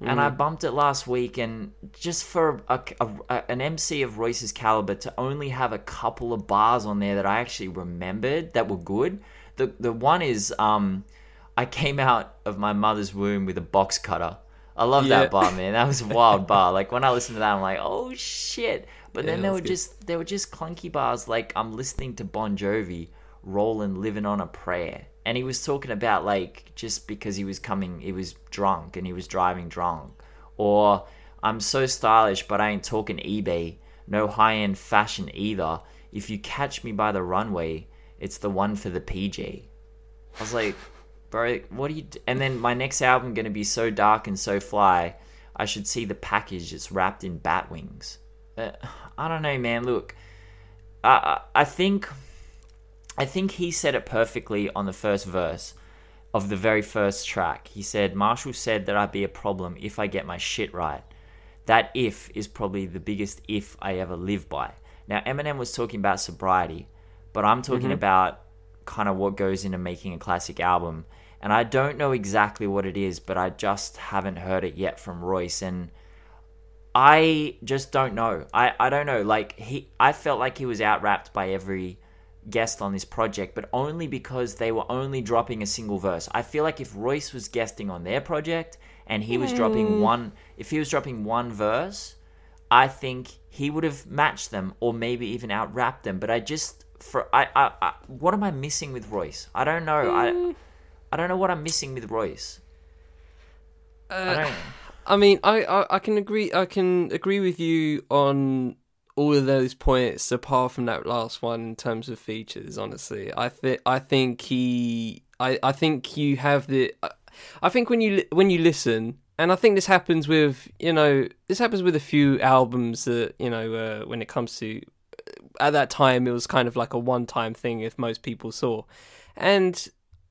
and I bumped it last week, and just for a, a- an MC of Royce's caliber to only have a couple of bars on there that I actually remembered that were good. The the one is um, I came out of my mother's womb with a box cutter. I love Yeah. that bar, man. That was a wild bar. Like when I listened to that, I'm like, oh shit. But Yeah, then there were good. just there were just clunky bars. Like I'm listening to Bon Jovi, rolling, living on a prayer, and he was talking about like just because he was coming, he was drunk and he was driving drunk, or I'm so stylish, but I ain't talking eBay. No high end fashion either. If you catch me by the runway, it's the one for the PJ. I was like, bro, what do you? D-? And then my next album gonna be so dark and so fly. I should see the package. It's wrapped in bat wings. Uh, I don't know, man. Look, I I I think I think he said it perfectly on the first verse of the very first track. He said, Marshall said that I'd be a problem if I get my shit right. That if is probably the biggest if I ever live by. Now, Eminem was talking about sobriety, but I'm talking Mm-hmm. about kind of what goes into making a classic album. And I don't know exactly what it is, but I just haven't heard it yet from Royce. And I just don't know. I, I don't know. Like he, I felt like he was out rapped by every guest on this project, but only because they were only dropping a single verse. I feel like if Royce was guesting on their project and he was dropping one, if he was dropping one verse, I think he would have matched them or maybe even out rapped them. But I just for I, I, I what am I missing with Royce? I don't know. I I don't know what I'm missing with Royce. I Uh, don't. I mean, I, I, I can agree. I can agree with you on all of those points, apart from that last one in terms of features. Honestly, I think I think he, I, I think you have the, I think when you when you listen, and I think this happens with you know this happens with a few albums that you know uh, when it comes to at that time it was kind of like a one time thing if most people saw, and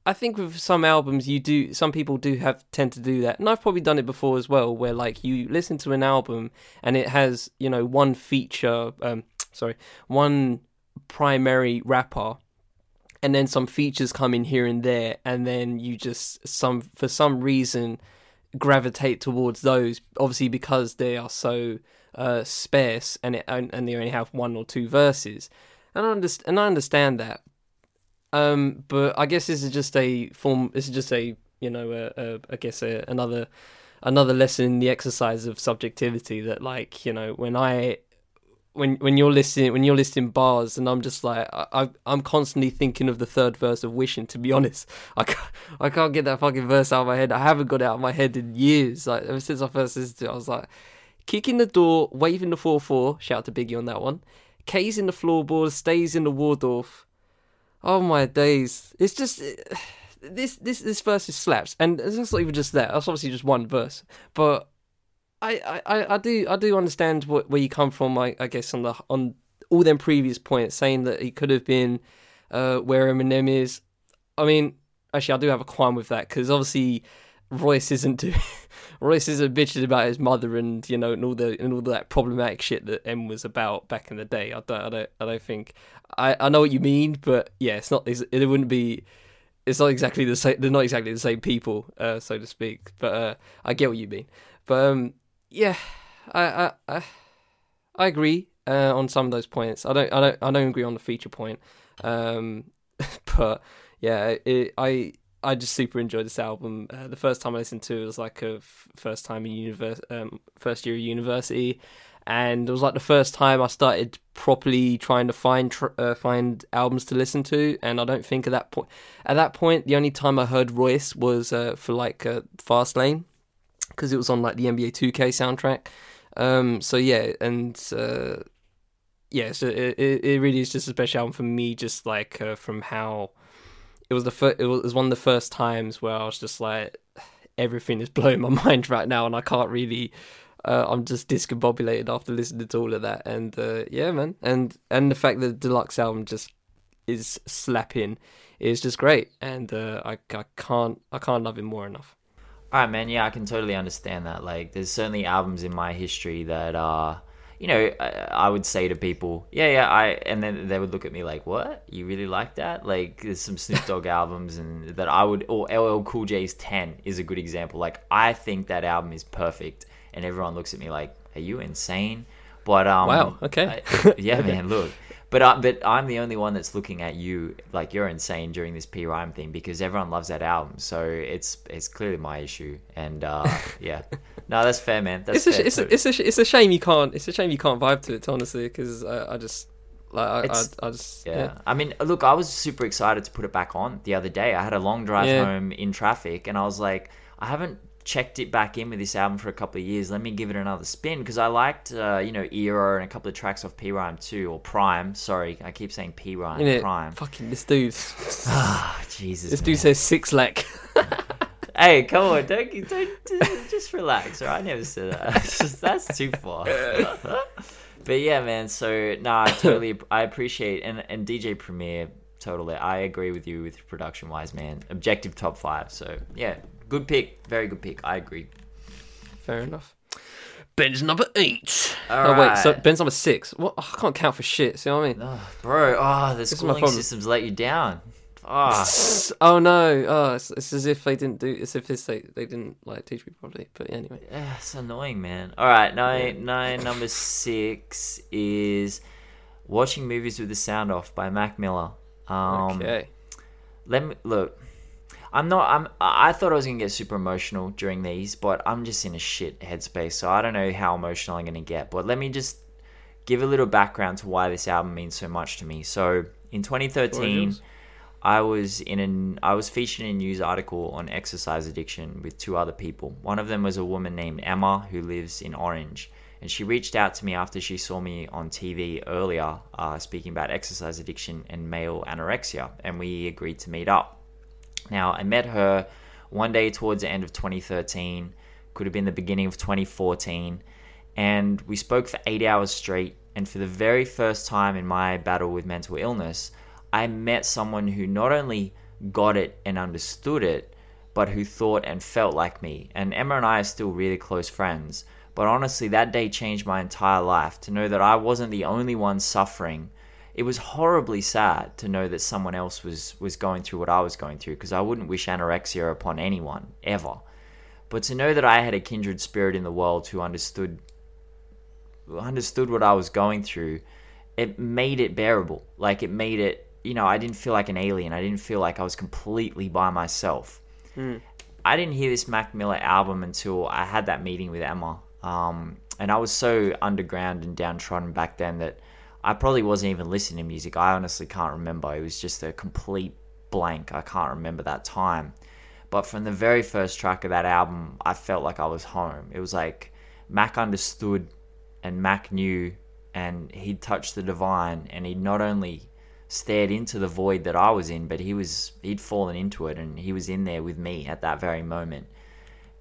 I think with some albums you do some people do have tend to do that. And I've probably done it before as well where like you listen to an album and it has you know one feature um sorry one primary rapper and then some features come in here and there and then you just some for some reason gravitate towards those obviously because they are so uh sparse and it and, they only have one or two verses. And I understand that um, but I guess this is just a form. This is just a you know, a, a, I guess a, another another lesson in the exercise of subjectivity. That like you know, when I when when you're listening when you're listening bars, and I'm just like I, I I'm constantly thinking of the third verse of Wishing. To be honest, I can't, I can't get that fucking verse out of my head. I haven't got it out of my head in years. Like ever since I first listened to it, I was like kicking the door, waving the four four. Shout out to Biggie on that one. K's in the floorboards, stays in the Waldorf. Oh my days! It's just this this this verse is slaps, and it's not even just that. That's obviously just one verse, but I I, I do I do understand what, where you come from. I, I guess on the on all them previous points, saying that he could have been uh, where Eminem is. I mean, actually, I do have a qualm with that because obviously Royce isn't too, Royce isn't bitching about his mother and you know and all the and all that problematic shit that M was about back in the day. I don't I don't I don't think I, I know what you mean, but yeah, it's not it wouldn't be it's not exactly the same. They're not exactly the same people, uh, so to speak. But uh, I get what you mean. But um, yeah, I I I, I agree uh, on some of those points. I don't I don't I don't agree on the feature point. Um, but yeah, it, I I just super enjoyed this album. Uh, the first time I listened to it was like a f- first time in univers- um, first year of university, and it was like the first time I started properly trying to find tr- uh, find albums to listen to. And I don't think at that point at that point the only time I heard Royce was uh, for like uh, Fast Lane because it was on like the NBA 2K soundtrack. Um, so yeah, and uh, yeah, so it, it it really is just a special album for me, just like uh, from how it was the fir- it was one of the first times where I was just like everything is blowing my mind right now, and I can't really. Uh, I'm just discombobulated after listening to all of that, and uh, yeah, man, and and the fact that the deluxe album just is slapping is just great, and uh, I I can't I can't love him more enough. All right, man. Yeah, I can totally understand that. Like, there's certainly albums in my history that are, you know, I, I would say to people, yeah, yeah, I, and then they would look at me like, what? You really like that? Like, there's some Snoop Dogg albums and that I would, or LL Cool J's 10 is a good example. Like, I think that album is perfect, and everyone looks at me like, are you insane? But um, Wow, okay. I- yeah, man. Look, but uh, but I'm the only one that's looking at you like you're insane during this P rhyme thing because everyone loves that album. So it's it's clearly my issue, and uh, yeah, no, that's fair, man. That's It's a, fair. it's, a, it's a it's a shame you can't it's a shame you can't vibe to it honestly because I, I just like I, I, I just yeah. yeah. I mean, look, I was super excited to put it back on the other day. I had a long drive Yeah. home in traffic, and I was like, I haven't checked it back in with this album for a couple of years. Let me give it another spin because I liked, uh, you know, Era and a couple of tracks off P Rhyme too, or Prime. Sorry, I keep saying P Rhyme? Prime. Fucking this dude. Ah, Jesus. this man. dude says six lack. Hey, come on, don't, don't just relax. Or I never said that. Just- that's too far. but yeah, man. So no, I totally I appreciate and and DJ Premier. totally. I agree with you with production wise, man. Objective top five. So yeah, good pick. Very good pick. I agree. Fair enough. Ben's number eight. All oh wait, so right. Ben's number six. What? I can't count for shit. See what I mean? Oh, bro, oh, the is my schooling problem. systems let you down. Ah, Oh no! Oh, it's, it's as if they didn't do. It's as if they they didn't like teach me properly. But anyway, yeah, it's annoying, man. All right, nine, nine, number six is watching movies with the sound off by Mac Miller. Um, okay. let me look. I'm not. I'm. I thought I was gonna get super emotional during these, but I'm just in a shit headspace, so I don't know how emotional I'm gonna get. But let me just give a little background to why this album means so much to me. So in 2013, yours. I was in an. I was featured in a news article on exercise addiction with two other people. One of them was a woman named Emma who lives in Orange, and she reached out to me after she saw me on TV earlier, uh, speaking about exercise addiction and male anorexia, and we agreed to meet up. Now, I met her one day towards the end of 2013, could have been the beginning of 2014, and we spoke for eight hours straight. And for the very first time in my battle with mental illness, I met someone who not only got it and understood it, but who thought and felt like me. And Emma and I are still really close friends. But honestly, that day changed my entire life to know that I wasn't the only one suffering it was horribly sad to know that someone else was was going through what I was going through because I wouldn't wish anorexia upon anyone ever. But to know that I had a kindred spirit in the world who understood understood what I was going through, it made it bearable. Like it made it, you know, I didn't feel like an alien. I didn't feel like I was completely by myself. I didn't hear this Mac Miller album until I had that meeting with Emma. Um, and I was so underground and downtrodden back then that I probably wasn't even listening to music. I honestly can't remember. It was just a complete blank. I can't remember that time. But from the very first track of that album, I felt like I was home. It was like Mac understood and Mac knew and he'd touched the divine and he'd not only stared into the void that I was in, but he was he'd fallen into it and he was in there with me at that very moment.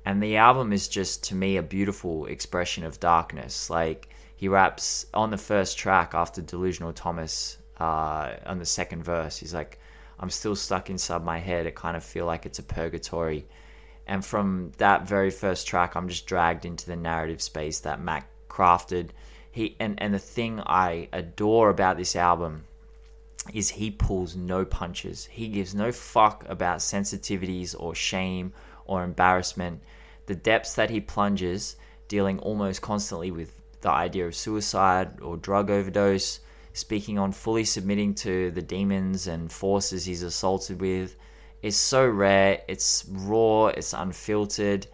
And the album is just to me a beautiful expression of darkness. Like he raps on the first track after Delusional Thomas uh, on the second verse. He's like, I'm still stuck inside my head. I kind of feel like it's a purgatory. And from that very first track, I'm just dragged into the narrative space that Mac crafted. He and, and the thing I adore about this album is he pulls no punches. He gives no fuck about sensitivities or shame or embarrassment. The depths that he plunges, dealing almost constantly with the idea of suicide or drug overdose, speaking on fully submitting to the demons and forces he's assaulted with, is so rare, it's raw, it's unfiltered.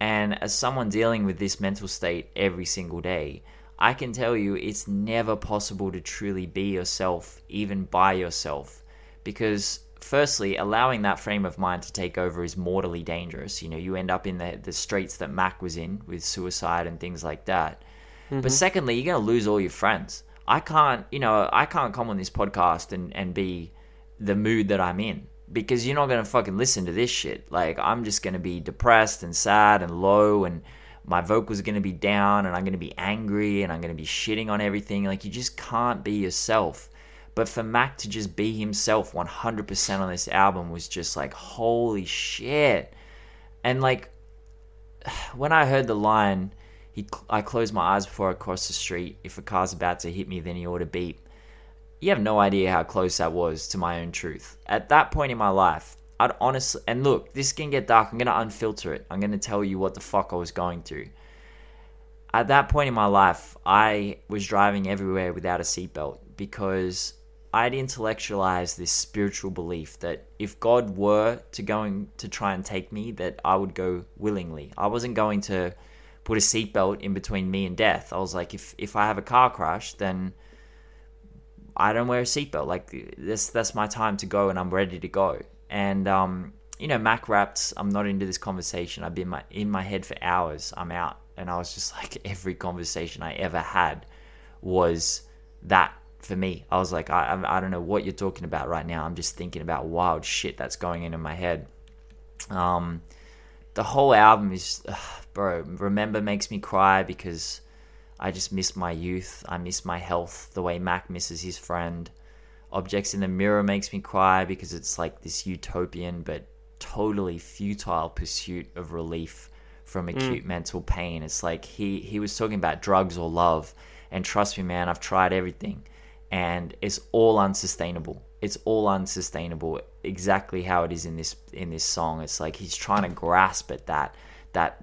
And as someone dealing with this mental state every single day, I can tell you it's never possible to truly be yourself, even by yourself. Because, firstly, allowing that frame of mind to take over is mortally dangerous. You know, you end up in the, the straits that Mac was in with suicide and things like that. But mm-hmm. secondly, you're going to lose all your friends. I can't, you know, I can't come on this podcast and, and be the mood that I'm in because you're not going to fucking listen to this shit. Like, I'm just going to be depressed and sad and low and my vocals are going to be down and I'm going to be angry and I'm going to be shitting on everything. Like, you just can't be yourself. But for Mac to just be himself 100% on this album was just like, holy shit. And like, when I heard the line, he, I close my eyes before I cross the street. If a car's about to hit me, then he ought to beep. You have no idea how close that was to my own truth. At that point in my life, I'd honestly, and look, this can get dark. I'm going to unfilter it. I'm going to tell you what the fuck I was going through. At that point in my life, I was driving everywhere without a seatbelt because I'd intellectualized this spiritual belief that if God were to going to try and take me, that I would go willingly. I wasn't going to put a seatbelt in between me and death. I was like, if if I have a car crash, then I don't wear a seatbelt. Like this, that's my time to go, and I'm ready to go. And um, you know, Mac raps. I'm not into this conversation. I've been my, in my head for hours. I'm out, and I was just like, every conversation I ever had was that for me. I was like, I, I I don't know what you're talking about right now. I'm just thinking about wild shit that's going in in my head. Um, the whole album is, ugh, bro. Remember makes me cry because I just miss my youth. I miss my health the way Mac misses his friend. Objects in the Mirror makes me cry because it's like this utopian but totally futile pursuit of relief from mm. acute mental pain. It's like he he was talking about drugs or love, and trust me, man, I've tried everything, and it's all unsustainable. It's all unsustainable. Exactly how it is in this in this song. It's like he's trying to grasp at that that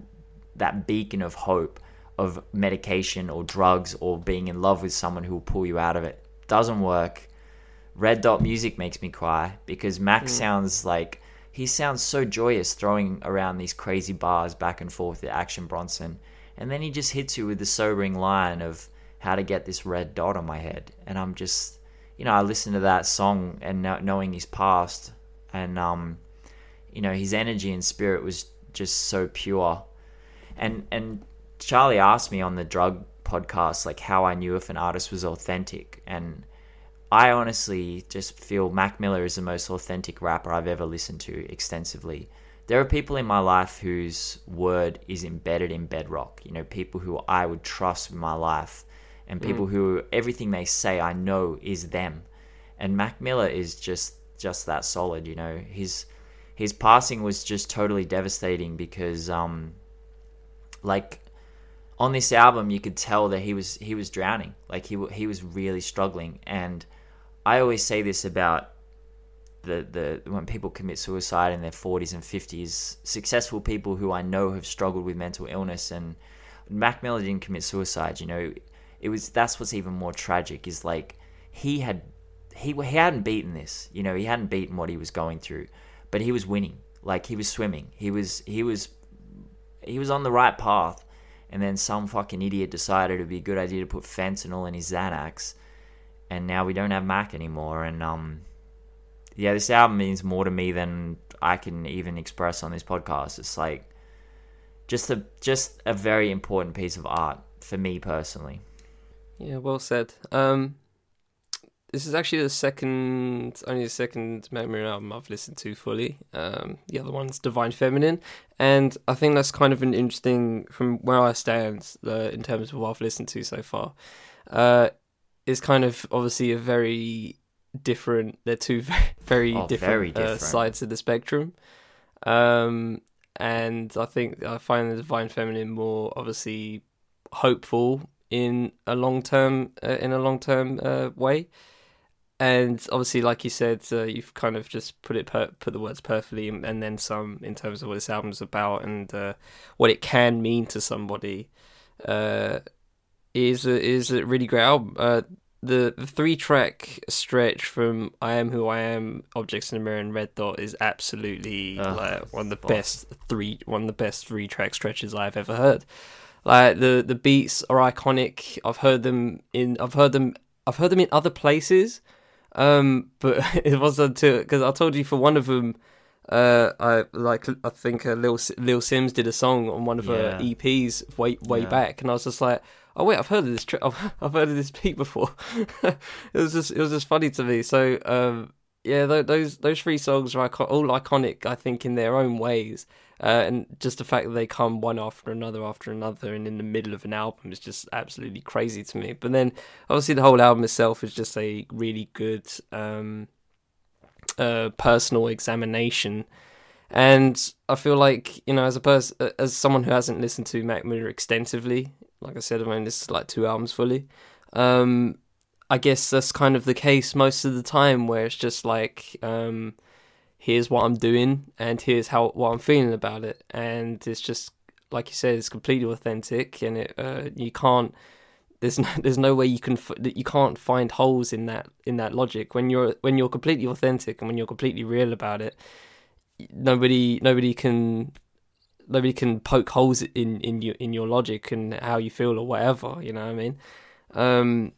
that beacon of hope of medication or drugs or being in love with someone who will pull you out of it. Doesn't work. Red Dot Music makes me cry because Max hmm. sounds like he sounds so joyous throwing around these crazy bars back and forth at Action Bronson. And then he just hits you with the sobering line of how to get this red dot on my head. And I'm just, you know, I listened to that song and knowing his past and, um, you know, his energy and spirit was just so pure. And, and Charlie asked me on the drug podcast, like how I knew if an artist was authentic. And, I honestly just feel Mac Miller is the most authentic rapper I've ever listened to extensively. There are people in my life whose word is embedded in bedrock, you know, people who I would trust with my life, and people who everything they say I know is them. And Mac Miller is just just that solid, you know. His his passing was just totally devastating because um like on this album you could tell that he was he was drowning like he he was really struggling and i always say this about the the when people commit suicide in their 40s and 50s successful people who i know have struggled with mental illness and mac miller didn't commit suicide you know it was that's what's even more tragic is like he had he he hadn't beaten this you know he hadn't beaten what he was going through but he was winning like he was swimming he was he was he was on the right path and then some fucking idiot decided it'd be a good idea to put fentanyl in his Xanax, and now we don't have Mac anymore. And um, yeah, this album means more to me than I can even express on this podcast. It's like just a just a very important piece of art for me personally. Yeah, well said. Um, this is actually the second, only the second Miller album I've listened to fully. Um, the other one's Divine Feminine, and I think that's kind of an interesting from where I stand uh, in terms of what I've listened to so far. Uh, it's kind of obviously a very different. They're two very, Oh, different, very Uh, sides of the spectrum. Um, and I think I find the Divine Feminine more obviously hopeful in a long term uh, in a long term uh, way. And obviously, like you said, uh, you've kind of just put it per- put the words perfectly, and, and then some in terms of what this album's about and uh, what it can mean to somebody. Uh, is a, is a really great album. Uh, the the three track stretch from "I Am Who I Am," "Objects in the Mirror," and "Red Dot" is absolutely Ugh, like one of the best three one of the best three track stretches I've ever heard. Like the the beats are iconic. I've heard them in I've heard them I've heard them in other places, um, but it wasn't until because I told you for one of them. Uh, I like. I think uh, Lil Lil Simz did a song on one of her EPs way way Yeah. back, and I was just like, "Oh wait, I've heard of this. Tri- I've, I've heard of this beat before." it was just it was just funny to me. So um, yeah, th- those those three songs are icon- all iconic, I think, in their own ways. Uh, and just the fact that they come one after another after another and in the middle of an album is just absolutely crazy to me. But then obviously the whole album itself is just a really good um, uh, personal examination. And I feel like you know, as a person, as someone who hasn't listened to Mac Miller extensively, like I said, I've only listened to like two albums fully. Um, I guess that's kind of the case most of the time, where it's just like, um, here's what I'm doing, and here's how what I'm feeling about it, and it's just like you said, it's completely authentic, and it uh, you can't. There's no, there's no way you can that you can't find holes in that in that logic when you're when you're completely authentic and when you're completely real about it. Nobody nobody can nobody can poke holes in in your in your logic and how you feel or whatever. You know what I mean? Um,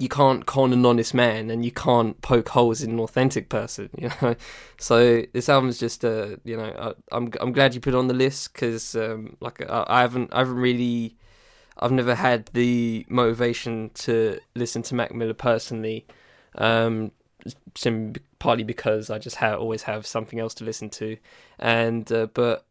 you can't con an honest man, and you can't poke holes in an authentic person. You know, so this album's just uh, you know, I, I'm I'm glad you put on the list because um, like I, I haven't I haven't really. I've never had the motivation to listen to Mac Miller personally, um, partly because I just ha- always have something else to listen to, and uh, but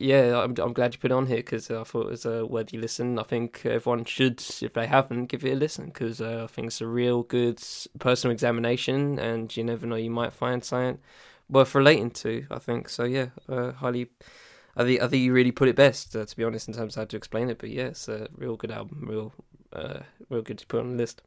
yeah, I'm, I'm glad you put it on here because I thought it was a worthy listen. I think everyone should, if they haven't, give it a listen because uh, I think it's a real good personal examination, and you never know, you might find something worth relating to. I think so. Yeah, uh, highly. I think I think you really put it best, uh, to be honest, in terms of how to explain it. But yeah, it's a real good album, real, uh, real good to put on the list.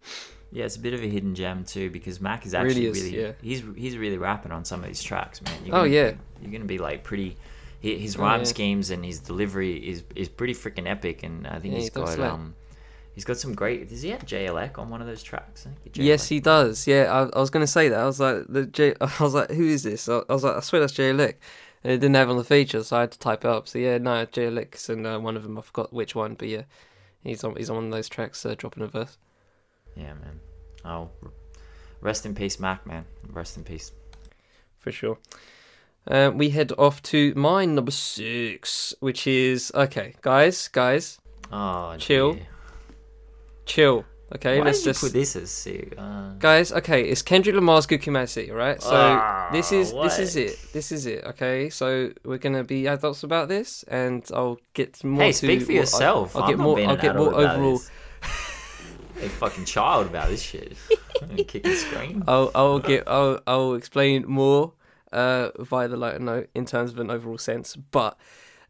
Yeah, it's a bit of a hidden gem too because Mac is actually Really really, yeah. he's he's really rapping on some of these tracks, man. You're Oh, gonna yeah. you're gonna be like pretty. Hi- His Oh, rhyme yeah. schemes and his delivery is is pretty freaking epic, and I think Yeah, he's he got um, he's got some great. Does he have JLX on one of those tracks? Yes, he does. Yeah, I, I was going to say that. I was like, the J. I was like, who is this? I, I was like, I swear that's Jay and it didn't have on the feature, so I had to type it up. So yeah, no, Jay and uh, one of them. I forgot which one, but yeah, he's on. He's on one of those tracks, uh, dropping a verse. Yeah, man. Oh, rest in peace, Mac, man. Rest in peace. for sure. Uh, we head off to mine number six, which is okay, guys, guys, Oh, Chill. dear. chill. Okay, Why let's did you just put this as sick? Uh, guys. Okay, it's Kendrick Lamar's "Good Kid, Mad City," right? So Ah, this is this is it. This is it. Okay, so we're gonna be adults about this, and I'll get more. hey, to speak for what yourself. I'll I'm get more. I'll get more overall. a fucking child about this shit. Kick and scream. I'll I'll get I'll I'll explain more uh via the lighter note in terms of an overall sense. But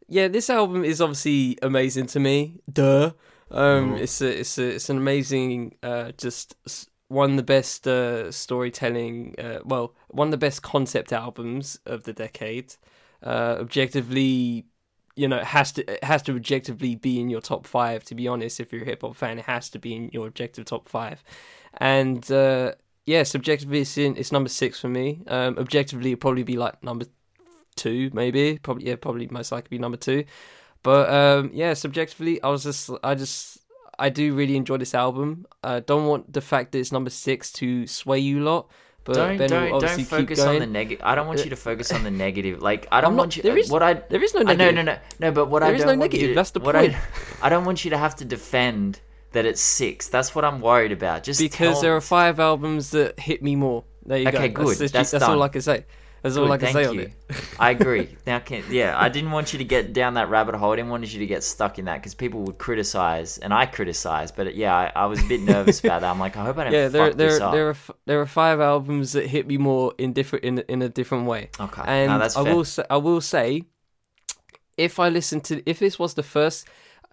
yeah, this album is obviously amazing to me. Duh. Um Mhm. it's a it's a it's an amazing uh just one of the best uh storytelling uh well, one of the best concept albums of the decade. Uh objectively you know, it has to it has to objectively be in your top five. To be honest, if you're a hip hop fan, it has to be in your objective top five. And uh, yeah, subjectively, it's in it's number six for me. Um, objectively, it'd probably be like number two, maybe. Probably yeah, probably most likely be number two. But um, yeah, subjectively, I was just I just I do really enjoy this album. I don't want the fact that it's number six to sway you lot. But don't Ben don't don't focus on the negative. I don't want you to focus on the negative. Like I don't not- want you. there is- what I There is no I, no no no no. But what I There is don't no want you negative, to- that's the what point. I, I don't want you to have to defend that it's six. That's what I'm worried about. Just because there are five albums that hit me more. There you Okay, go. good. That's, That's that's all. I can say. That's all I can say on it. I agree. Now, can, yeah, I didn't want you to get down that rabbit hole. I didn't want you to get stuck in that because people would criticize, and I criticize. But yeah, I, I was a bit nervous about that. I'm like, I hope I don't Yeah, there, there, there are there are five albums that hit me more in different in in a different way. okay, And no, that's I will say, I will say, if I listen to if this was the first,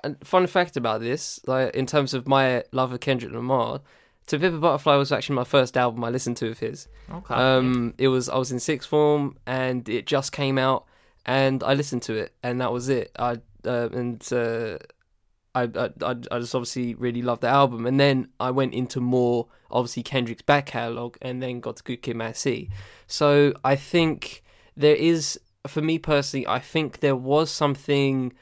and fun fact about this, like in terms of my love of Kendrick Lamar, To Pimp a Butterfly was actually my first album I listened to of his. Okay. Um, it was I was in sixth form and it just came out and I listened to it and that was it. I uh, and uh, I, I I I just obviously really loved the album and then I went into more obviously Kendrick's back catalog and then got to Good Kid, Mad City. So I think there is for me personally I think there was something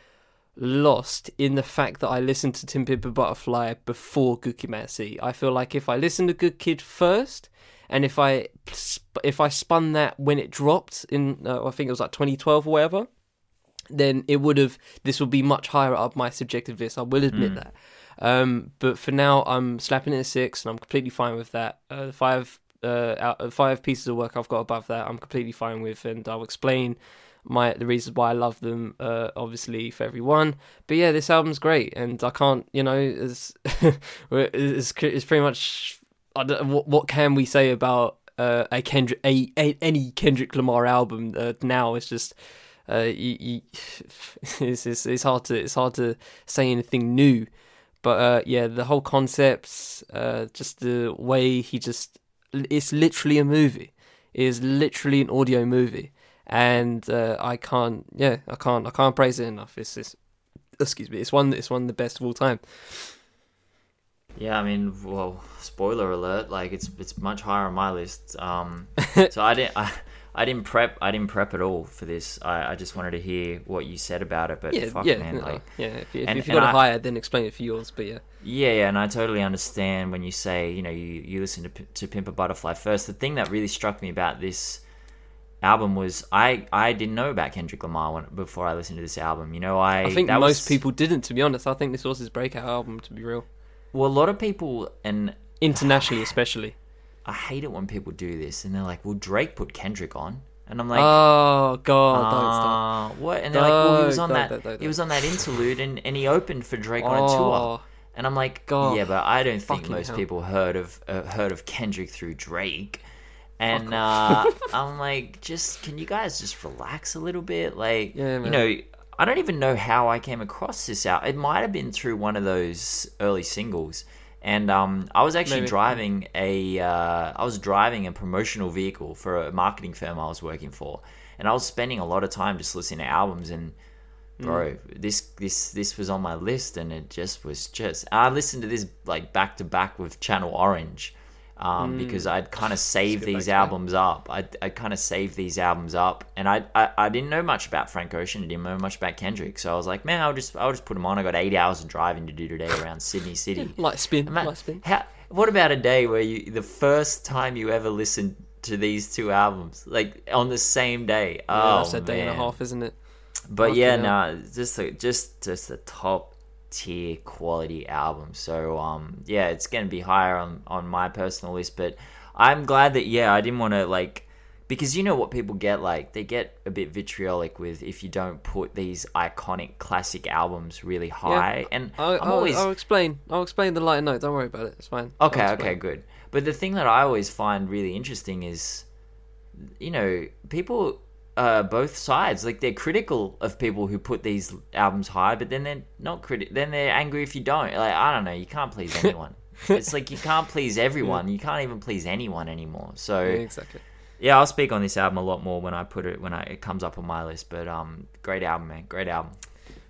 lost in the fact that I listened to Pimp a Butterfly before Good Kid, Mad I feel like if I listened to Good Kid first and if I if I spun that when it dropped in uh, I think it was like 2012 or whatever then it would have this would be much higher up my subjective list I will admit that. Um, but for now I'm slapping it at six and I'm completely fine with that. Uh, the five uh, out of five pieces of work I've got above that I'm completely fine with and I'll explain my the reasons why I love them uh, obviously for everyone. But yeah this album's great and I can't you know it's it's, it's pretty much what, what can we say about uh, a Kendrick a, a any Kendrick Lamar album uh, now? It's just uh, you, you, it's, it's it's hard to it's hard to say anything new. But uh, yeah the whole concepts uh, just the way he just it's literally a movie. It is literally an audio movie and uh, I can't yeah I can't I can't praise it enough it's, it's excuse me it's one it's one of the best of all time Yeah, I mean, well, spoiler alert, like it's it's much higher on my list. Um, so I didn't I, I didn't prep I didn't prep at all for this. I, I just wanted to hear what you said about it. But yeah fuck, yeah man, like yeah if, you- if, and- if you and got it higher then explain it for yours but yeah yeah, yeah, and I totally understand when you say you know you you listen to to Pimp a Butterfly first. The thing that really struck me about this album was I I didn't know about Kendrick Lamar when, before I listened to this album. You know, I I think that most was- people didn't to be honest I think this was his breakout album to be real well a lot of people and internationally especially I hate it when people do this and they're like, well, Drake put Kendrick on. And I'm like, oh god, don't uh, what? And they're like, well, he was Don't, on don't, that. don't, don't, He was on that interlude, and, and he opened for Drake on a Oh, tour. And I'm like, God. yeah, but I don't think most hell. people heard of uh, heard of Kendrick through Drake. And uh, I'm like, just can you guys just relax a little bit? Like, Yeah, you know, I don't even know how I came across this out. It might have been through one of those early singles. And um, I was actually Maybe. driving a uh, I was driving a promotional vehicle for a marketing firm I was working for, and I was spending a lot of time just listening to albums and bro this this this was on my list and it just was just i listened to this like back to back with channel orange um, because i'd kind of back these that. albums up. I'd, I'd kind of saved these albums up. And I, I i didn't know much about frank ocean. I didn't know much about kendrick. So i was like man i'll just i'll just put them on. I got eight hours of driving to do today around sydney city. Light spin, Ima- light spin. how, what about a day where you the first time you ever listened to these two albums? Like on the same day? Yeah, oh that's a day and a half, isn't it? But Fucking yeah, no, just a, just just the top tier quality album. So um, yeah, it's gonna be higher on on my personal list. But I'm glad that yeah, I didn't want to like because you know what people get like they get a bit vitriolic with if you don't put these iconic classic albums really high. And I'll, I'm I'll, always I'll explain. I'll explain the lighter note. Don't worry about it. It's fine. Okay, okay, good. But the thing that I always find really interesting is, you know, people, uh, both sides, like they're critical of people who put these albums high, but then they're not criti- Then they're angry if you don't. Like I don't know, you can't please anyone. it's like you can't please everyone. You can't even please anyone anymore. So Yeah, exactly. yeah, I'll speak on this album a lot more when I put it when I, it comes up on my list. But um, great album, man, great album.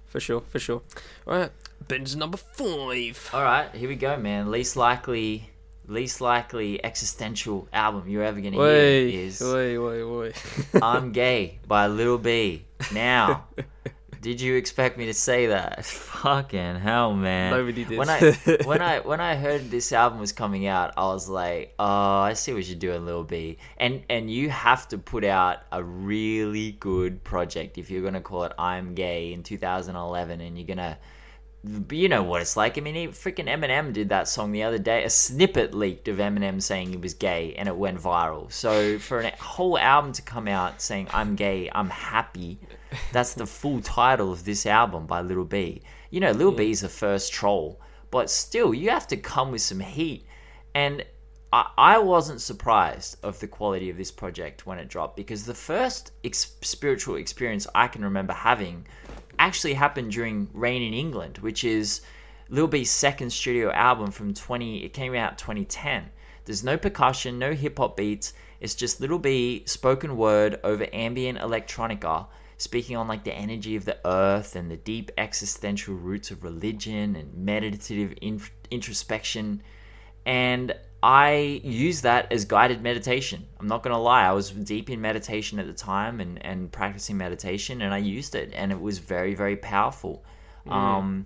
For sure, for sure. All right, binge number five. All right, here we go, man. Least likely, least likely existential album you're ever gonna Wait, hear is wait, wait, wait. "I'm Gay" by Little B. Now, did you expect me to say that? Fucking hell, man. Nobody did. When I when I when I heard this album was coming out, I was like, "Oh, I see what you're doing, Lil B." And and you have to put out a really good project if you're gonna call it "I'm Gay" in 2011, and you're gonna you know what it's like. I mean, he, freaking Eminem did that song the other day. A snippet leaked of Eminem saying he was gay, and it went viral. So for a whole album to come out saying "I'm gay, I'm happy," that's the full title of this album by Little B. You know, Little B's the first troll, but still, you have to come with some heat. And I, I wasn't surprised of the quality of this project when it dropped because the first ex- spiritual experience I can remember having actually happened during Rain in England, which is Lil B's second studio album from 20. It came out 2010. There's no percussion, no hip hop beats. It's just Lil B spoken word over ambient electronica, speaking on like the energy of the earth and the deep existential roots of religion and meditative in- introspection and I use that as guided meditation. I'm not gonna lie, I was deep in meditation at the time and, and practicing meditation, and I used it, and it was very very powerful. Um,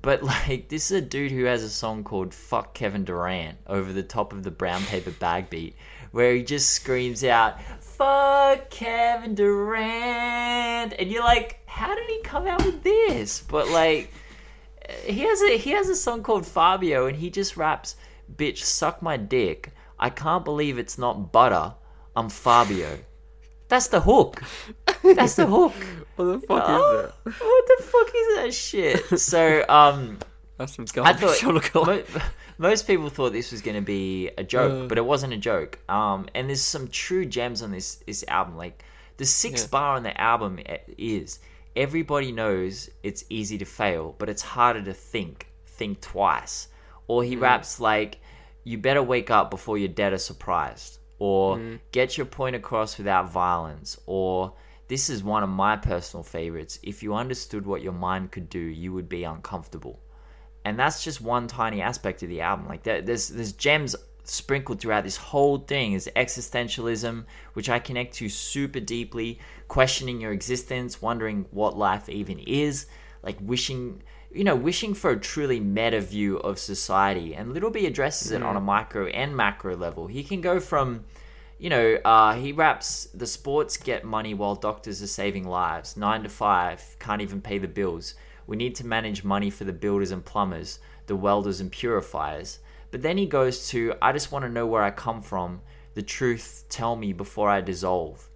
but like this is a dude who has a song called "Fuck Kevin Durant" over the top of the Brown Paper Bag beat, where he just screams out "Fuck Kevin Durant," and you're like, how did he come out with this? But like he has a he has a song called Fabio, and he just raps, "Bitch, suck my dick. I can't believe it's not butter. I'm Fabio." That's the hook. That's the hook. what the fuck Oh, is that? what the fuck is that shit? So, um, That's some I garbage. thought mo- most people thought this was going to be a joke, Uh. but it wasn't a joke. Um, and there's some true gems on this this album. Like the sixth Yeah. bar on the album is everybody knows it's easy to fail, but it's harder to think. Think twice. Or he mm-hmm. raps like, "You better wake up before you're dead or surprised." Or mm-hmm. get your point across without violence. Or this is one of my personal favorites. If you understood what your mind could do, you would be uncomfortable and that's just one tiny aspect of the album. Like there, there's there's gems sprinkled throughout this whole thing. Is existentialism, which I connect to super deeply, questioning your existence, wondering what life even is, like wishing. You know, wishing for a truly meta view of society, and Little B addresses it on a micro and macro level. He can go from, you know, uh, he raps the sports get money while doctors are saving lives. Nine to five, can't even pay the bills. We need to manage money for the builders and plumbers, the welders and purifiers. But then he goes to, I just want to know where I come from. The truth, tell me before I dissolve.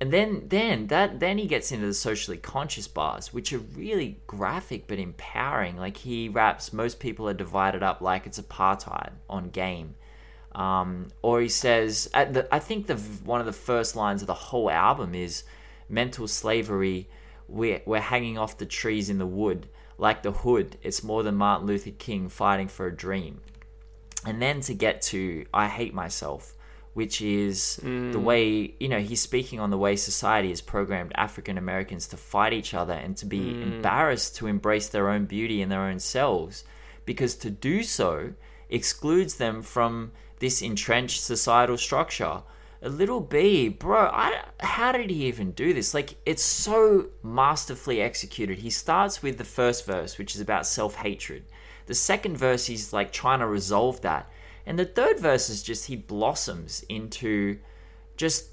And then then that then he gets into the socially conscious bars, which are really graphic but empowering. Like he raps, most people are divided up like it's apartheid on game. Um, or he says, the, I think the one of the first lines of the whole album is mental slavery. We're, we're hanging off the trees in the wood like the hood. It's more than Martin Luther King fighting for a dream. And then to get to I hate myself which is mm. the way you know he's speaking on the way society has programmed African Americans to fight each other and to be mm. embarrassed to embrace their own beauty and their own selves because to do so excludes them from this entrenched societal structure. A little B, bro, I, how did he even do this? Like, it's so masterfully executed. He starts with the first verse, which is about self hatred. The second verse, he's like trying to resolve that and the third verse is just he blossoms into just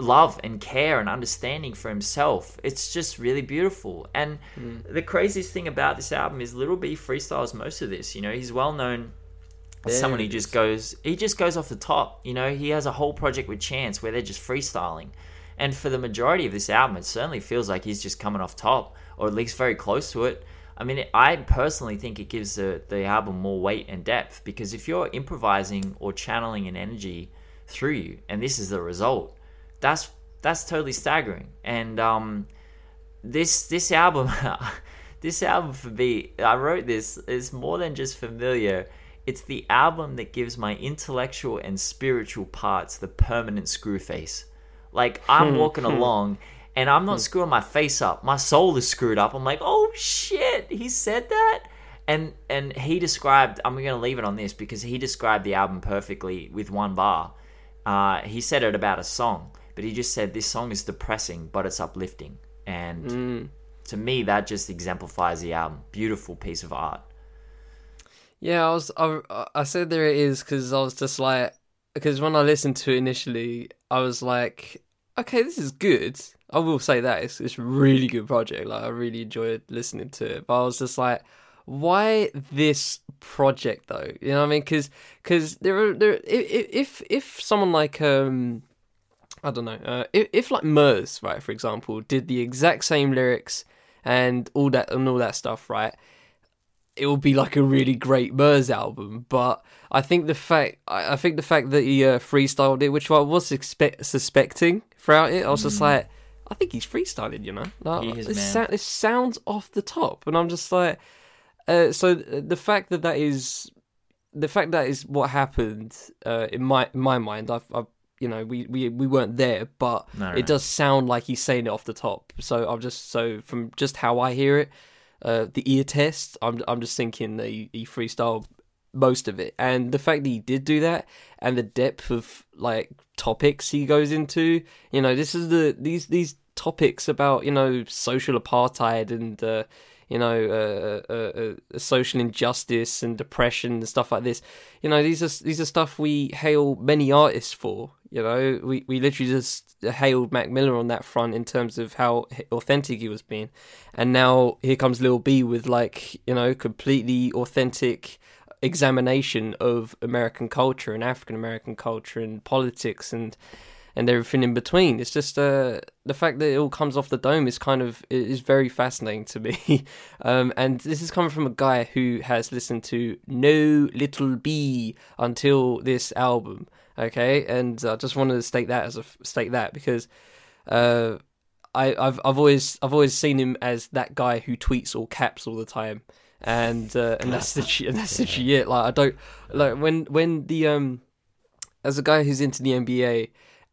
love and care and understanding for himself. It's just really beautiful. And mm. the craziest thing about this album is Little B freestyles most of this. You know, he's well known as someone who just goes he just goes off the top. You know, he has a whole project with Chance where they're just freestyling. And for the majority of this album, it certainly feels like he's just coming off top, or at least very close to it. I mean, I personally think it gives the, the album more weight and depth because if you're improvising or channeling an energy through you, and this is the result, that's that's totally staggering. And um, this this album, this album for me, I wrote this is more than just familiar. It's the album that gives my intellectual and spiritual parts the permanent screw face. Like I'm walking along and I'm not hmm. screwing my face up. My soul is screwed up. I'm like, oh shit, he said that. And and he described. I'm gonna leave it on this because he described the album perfectly with one bar. Uh, he said it about a song, but he just said this song is depressing, but it's uplifting. And mm. to me, that just exemplifies the album. Beautiful piece of art. Yeah, I was. I, I said there it is because I was just like, because when I listened to it initially, I was like, okay, this is good. I will say that it's it's a really good project. Like I really enjoyed listening to it. But I was just like, why this project though? You know what I mean? Because because there are there if if someone like um I don't know uh, if if like Murs right for example did the exact same lyrics and all that and all that stuff right it will be like a really great Murs album. But I think the fact I, I think the fact that he uh, freestyled it, which I was expect, suspecting throughout it, I was mm. just like, I think he's freestyling. You know, like, he is, this, sa- this sounds off the top, and I'm just like, uh, so the fact that that is the fact that is what happened uh, in my in my mind. I've, I've you know we, we we weren't there, but no, it does sound like he's saying it off the top. So I'm just so from just how I hear it, uh, the ear test. I'm I'm just thinking that he, he freestyled most of it, and the fact that he did do that, and the depth of like topics he goes into. You know, this is the these these topics about you know social apartheid and. Uh, you know, uh, uh, uh, social injustice and depression and stuff like this. You know, these are these are stuff we hail many artists for. You know, we, we literally just hailed Mac Miller on that front in terms of how authentic he was being, and now here comes Lil B with like you know completely authentic examination of American culture and African American culture and politics and and everything in between. It's just uh, the fact that it all comes off the dome is kind of is very fascinating to me. um, and this is coming from a guy who has listened to No Little B until this album. Okay, and I just wanted to state that as a state that because. Uh, I, have I've always I've always seen him as that guy who tweets all caps all the time, and uh, and that's the and that's the it. Like I don't like when when the um as a guy who's into the NBA,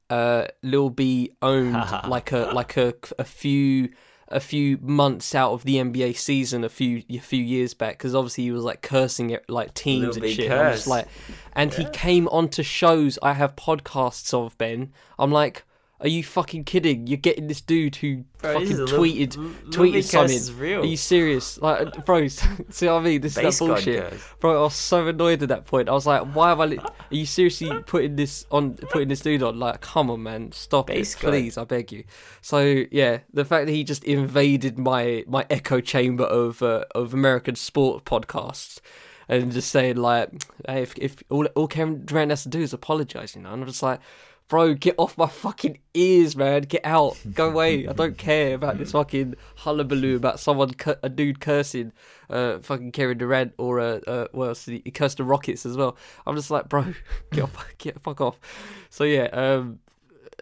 uh, Lil B owned like a like a a few a few months out of the NBA season a few a few years back because obviously he was like cursing it like teams Lil and shit. I'm just like, and yeah. he came onto shows I have podcasts of Ben. I'm like, are you fucking kidding? You're getting this dude who bro, fucking tweeted little, tweeted something. Real. Are you serious? Like, bro, see what I mean? This Base is that bullshit, bro. I was so annoyed at that point. I was like, why have I? Li- are you seriously putting this on? Putting this dude on? Like, come on, man, stop Base it, please. I beg you. So yeah, the fact that he just invaded my my echo chamber of uh, of American sport podcasts and just saying like, hey, if, if all all Kevin Durant has to do is apologize, you know, and I'm just like bro, get off my fucking ears, man. Get out. Go away. I don't care about this fucking hullabaloo about someone, a dude cursing, uh, fucking Kevin Durant or, uh, uh well, he cursed the Rockets as well. I'm just like, bro, get off, get fuck off. So yeah, um,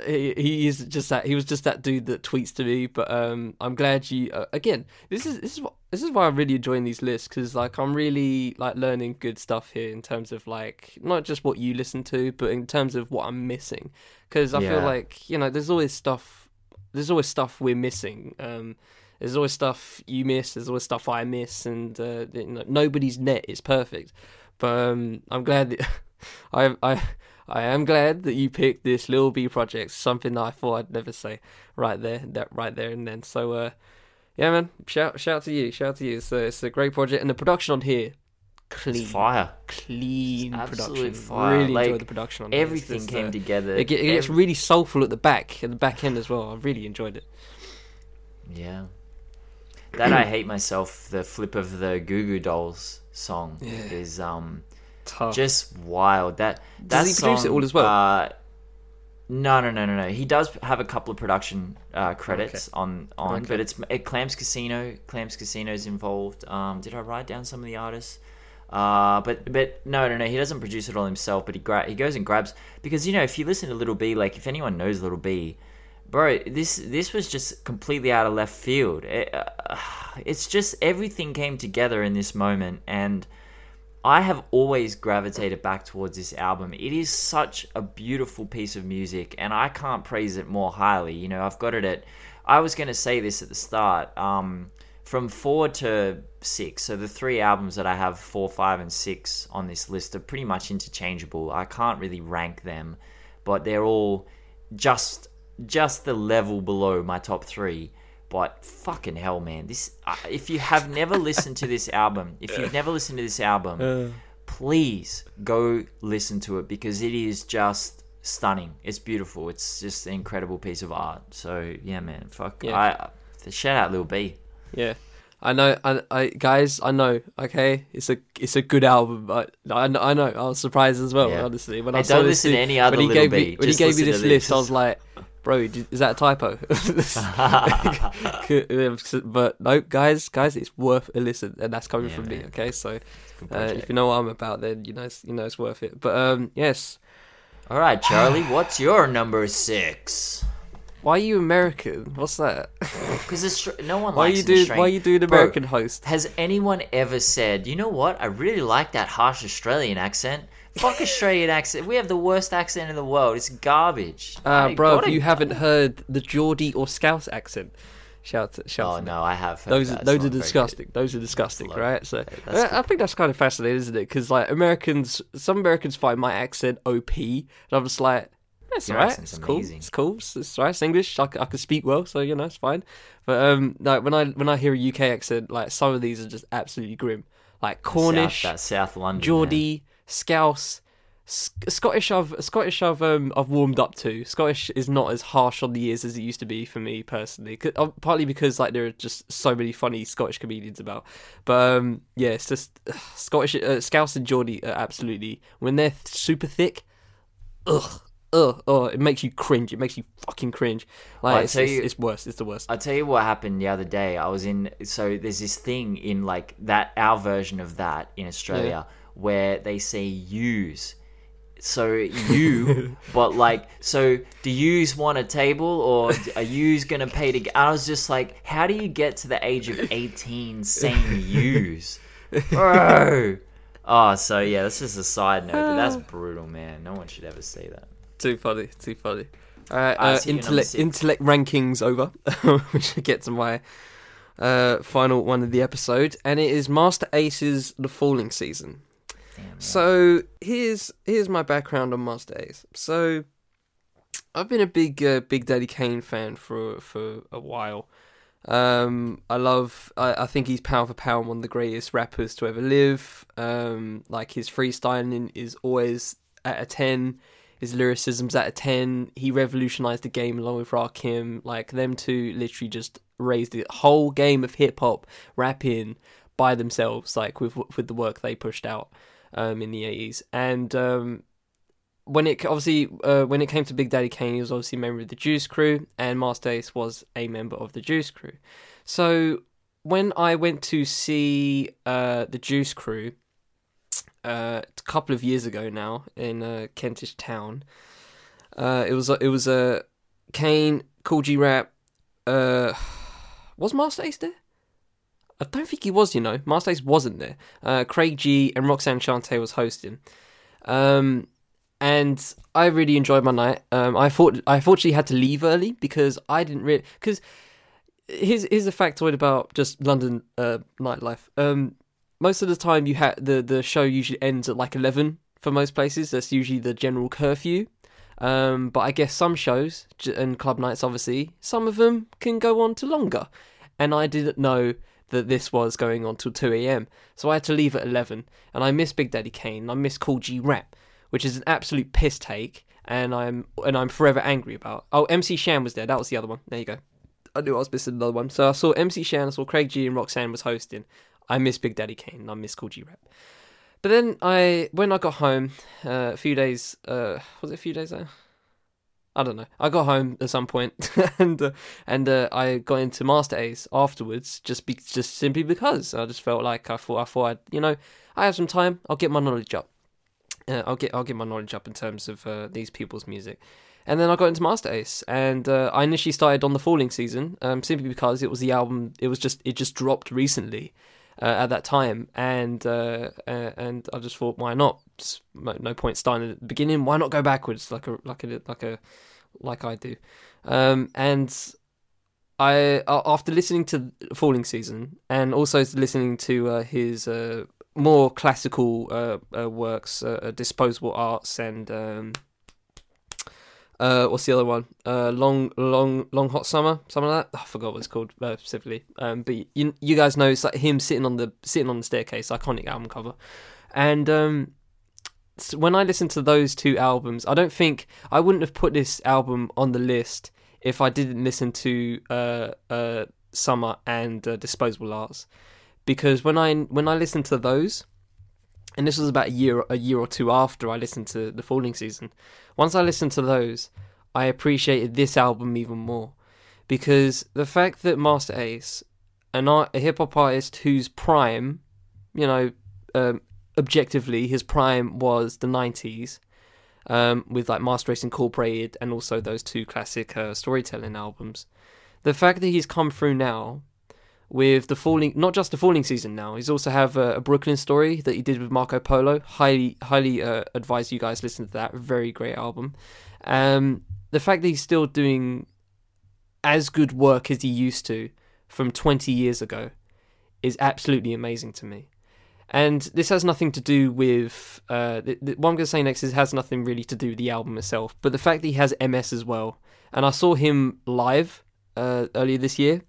he, he is just that he was just that dude that tweets to me but um i'm glad you uh, again this is this is what this is why i'm really enjoying these lists because like i'm really like learning good stuff here in terms of like not just what you listen to but in terms of what i'm missing because i yeah. feel like you know there's always stuff there's always stuff we're missing um there's always stuff you miss there's always stuff i miss and uh, you know, nobody's net is perfect but um i'm glad that i i I am glad that you picked this Lil B project, something that I thought I'd never say right there, that right there and then. So, uh, yeah, man, shout shout to you, shout to you. So it's a great project, and the production on here, clean, it's fire, clean it's production. Fire. Really like, enjoyed the production on everything just, came uh, together. It, it gets really soulful at the back, at the back end as well. I really enjoyed it. Yeah, that I hate myself. The flip of the Goo Goo Dolls song yeah. is um Tough. Just wild. That that Does he song, produce it all as well? Uh, no, no, no, no, no. He does have a couple of production uh, credits okay. on on, okay. but it's it, Clams Casino. Clams Casino's involved. Um, did I write down some of the artists? Uh, but but no, no, no. He doesn't produce it all himself. But he gra- he goes and grabs because you know if you listen to Little B, like if anyone knows Little B, bro, this this was just completely out of left field. It, uh, it's just everything came together in this moment and I have always gravitated back towards this album. It is such a beautiful piece of music, and I can't praise it more highly. You know, I've got it at. I was going to say this at the start. Um, from four to six, so the three albums that I have, four, five, and six, on this list are pretty much interchangeable. I can't really rank them, but they're all just just the level below my top three. But fucking hell, man! This uh, if you have never listened to this album, if you've never listened to this album, uh. please go listen to it because it is just stunning. It's beautiful. It's just an incredible piece of art. So yeah, man, fuck. Yeah. I, shout out Lil B. Yeah. I know, I, I, guys, I know. Okay, it's a it's a good album, but I, I know I was surprised as well. Yeah. Honestly, when hey, I saw don't listen to any other when he gave B, me when he gave me this list, I was like, bro, is that a typo? but no, guys, guys, it's worth a listen, and that's coming yeah, from man. me. Okay, so uh, if you know what I'm about, then you know, it's, you know, it's worth it. But um, yes. All right, Charlie, what's your number six? Why are you American? What's that? Because no one why likes you do Why you do an American Bro, host? Has anyone ever said, you know what? I really like that harsh Australian accent. Fuck Australian accent. We have the worst accent in the world. It's garbage. Uh, bro, if you haven't heard the Geordie or Scouse accent, shout shout. Oh no, I have. those that. those are disgusting. Those are disgusting, right? So uh, I think that's kind of fascinating, isn't it? Because like Americans, some Americans find my accent OP, and I'm just like. That's Your right. It's cool. It's cool. It's, it's right. It's English. I, I can speak well, so you know it's fine. But um, like when I when I hear a UK accent, like some of these are just absolutely grim. Like Cornish, South, that South London, Geordie, Scouse. Scottish, I've Scottish, I've um, I've warmed up to. Scottish is not as harsh on the ears as it used to be for me personally. Uh, partly because like there are just so many funny Scottish comedians about. But um, yeah, it's just uh, Scottish, uh, Scouse and Geordie are absolutely when they're super thick. Ugh, ugh, ugh, it makes you cringe. It makes you fucking cringe. Like it's, you, it's, worse. It's the worst. I'll tell you what happened the other day. I was in. So there's this thing in like that our version of that in Australia yeah. Where they say use. So you but like so do yous want a table or are yous gonna pay to i was just like how do you get to the age of 18 saying yous bro. Oh so yeah that's just a side note but that's brutal man. No one should ever say that. Too funny too funny. All right uh, intellect intellect rankings over we should get to my uh, final one of the episode and it is Masta Ace's the falling season so here's here's my background on Ace. So I've been a big uh, Big Daddy Kane fan for for a while. Um, I love. I, I think he's pound for pound one of the greatest rappers to ever live. Um, like his freestyling is always at a ten. His lyricism's at a ten. He revolutionized the game along with Rakim. Like them two, literally just raised the whole game of hip hop rapping by themselves. Like with with the work they pushed out um, in the 80s. And um, when it obviously uh, when it came to Big Daddy Kane, he was obviously a member of the Juice Crew, and Masta Ace was a member of the Juice Crew. So when I went to see uh, the Juice Crew uh, a couple of years ago now in a Kentish town, uh, it was it was a uh, Kane, Kool G Rap. Uh, was Masta Ace there? I don't think he was. You know, Ace wasn't there. Uh, Craig G and Roxanne Shante was hosting. Um, and I really enjoyed my night. Um, I thought I fortunately had to leave early because I didn't really because here's here's a factoid about just London uh, nightlife. Um, most of the time, you had the the show usually ends at like eleven for most places. That's usually the general curfew. Um, but I guess some shows and club nights, obviously, some of them can go on to longer. And I didn't know that this was going on till 2 a.m. So I had to leave at 11. And I miss Big Daddy Kane. I miss Kool G Rap which is an absolute piss take, and I'm and I'm forever angry about. Oh, MC Shan was there. That was the other one. There you go. I knew I was missing another one. So I saw MC Shan, I saw Craig G, and Roxanne was hosting. I miss Big Daddy Kane, and I miss Kool G Rap. But then I, when I got home, uh, a few days, uh, was it a few days there? I don't know. I got home at some point, and uh, and uh, I got into Masta Ace afterwards, just be, just simply because I just felt like I thought I thought I'd, you know I have some time. I'll get my knowledge up uh, I'll get I'll get my knowledge up in terms of uh, these people's music. And then I got into Masta Ace, and uh, I initially started on the Falling Season, um, simply because it was the album. It was just it just dropped recently uh, at that time, and uh, uh, and I just thought, why not? no point starting at the beginning. Why not go backwards like a like a like a like I do? Um, and I after listening to Falling Season and also listening to his more classical uh, uh, works, uh, uh, disposable arts, and um, uh, what's the other one? Uh, long, long, long hot summer, something like that. Oh, I forgot what it's called specifically. Um, but you, you guys know it's like him sitting on the sitting on the staircase, iconic album cover, and um, so when I listen to those two albums, I don't think I wouldn't have put this album on the list if I didn't listen to Summer and Disposable Arts because when I when I listened to those, and this was about a year a year or two after I listened to the Falling Season. Once I listened to those, I appreciated this album even more because the fact that Masta Ace, an art, a hip hop artist whose prime, you know, um, objectively his prime was the '90s. Um, with like Masta Ace Incorporated and also those two classic uh, storytelling albums. The fact that he's come through now with the falling, not just the falling season now. He's also have a, a Breukelen story that he did with Marco Polo. Highly, highly uh, advise you guys listen to that. Very great album. Um, the fact that he's still doing as good work as he used to from 20 years ago is absolutely amazing to me. And this has nothing to do with uh, the, the, what I'm going to say next. Is has nothing really to do with the album itself, but the fact that he has MS as well. And I saw him live uh, earlier this year,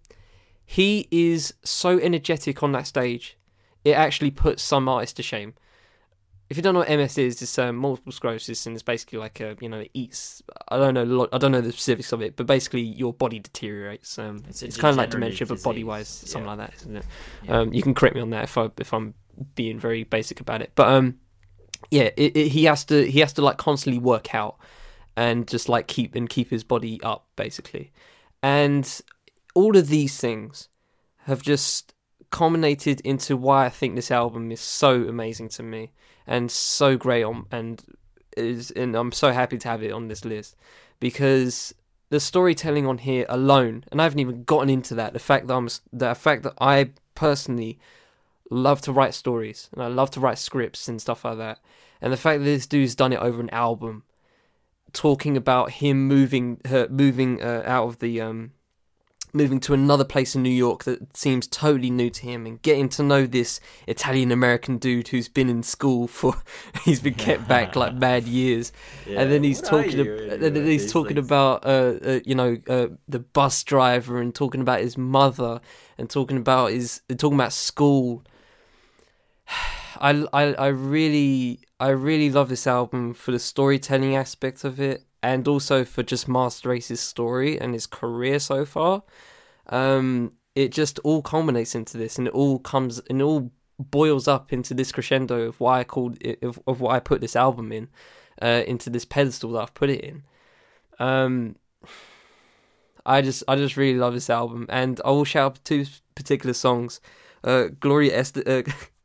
he is so energetic on that stage. It actually puts some artists to shame. If you don't know what MS is, it's um, multiple sclerosis, and it's basically like a you know it eats. I don't know. I don't know the specifics of it, but basically your body deteriorates. Um, it's, it's kind of like dementia, but body wise, something yeah. like that, isn't it? Yeah. Um, you can correct me on that if I if I'm being very basic about it, but um, yeah, it, it, he has to he has to like constantly work out and just like keep and keep his body up basically. And all of these things have just culminated into why I think this album is so amazing to me and so great on and is and I'm so happy to have it on this list because the storytelling on here alone and I haven't even gotten into that the fact that I'm the fact that I personally love to write stories and I love to write scripts and stuff like that and the fact that this dude's done it over an album talking about him moving her moving uh, out of the um moving to another place in New York that seems totally new to him and getting to know this Italian American dude who's been in school for he's been kept back like bad years yeah. and then he's what talking ab- then he's talking things? about uh, uh, you know uh, the bus driver and talking about his mother and talking about his talking about school I, I I really I really love this album for the storytelling aspect of it and also for just Masta Ace's story and his career so far. Um, it just all culminates into this, and it all comes and all boils up into this crescendo of why I called it, of, of what I put this album in. uh, into this pedestal that I've put it in. Um, I just I just really love this album, and I will shout out two particular songs. Uh, Gloria Est- uh,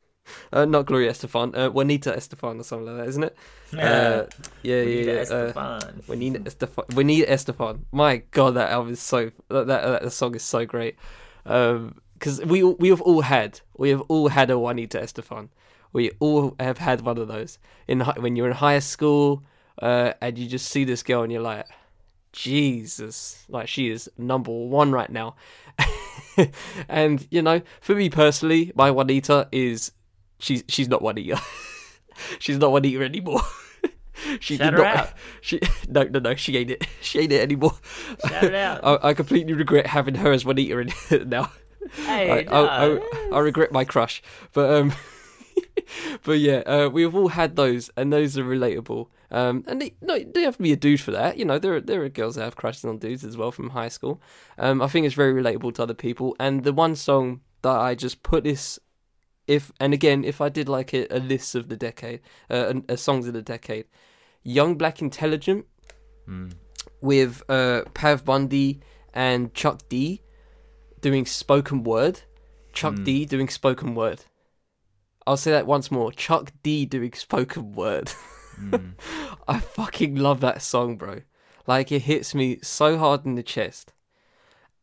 uh, not Gloria Estefan, uh, Juanita Estefan or something like that, isn't it? Uh, yeah, yeah, yeah. Uh, Estefan. Juanita Estefan. Juanita Estefan. My God, that album is so that that, that song is so great. Because we we have all had we have all had a Juanita Estefan. We all have had one of those in when you're in high school, uh, and you just see this girl and you're like, Jesus, like she is number one right now. and you know, for me personally, my Juanita is she's she's not Juanita. she's not one Juanita anymore. she Shout did her not. out. She no no no. She ain't it. She ain't it anymore. Shout it out. I, I completely regret having her as Juanita in now. Hey, I, I, no. I, I regret my crush, but um, but yeah, uh, we've all had those, and those are relatable. Um, and they, no, they have to be a dude for that. You know, there are, there are girls that have crushes on dudes as well from high school. Um, I think it's very relatable to other people. And the one song that I just put this, if and again, if I did like a, a list of the decade, uh, a, a songs of the decade, Young Black Intelligent Mm. with uh, Pav Bundy and Chuck D doing spoken word. Chuck Mm. D doing spoken word. I'll say that once more. Chuck D doing spoken word. Mm. I fucking love that song, bro. Like it hits me so hard in the chest.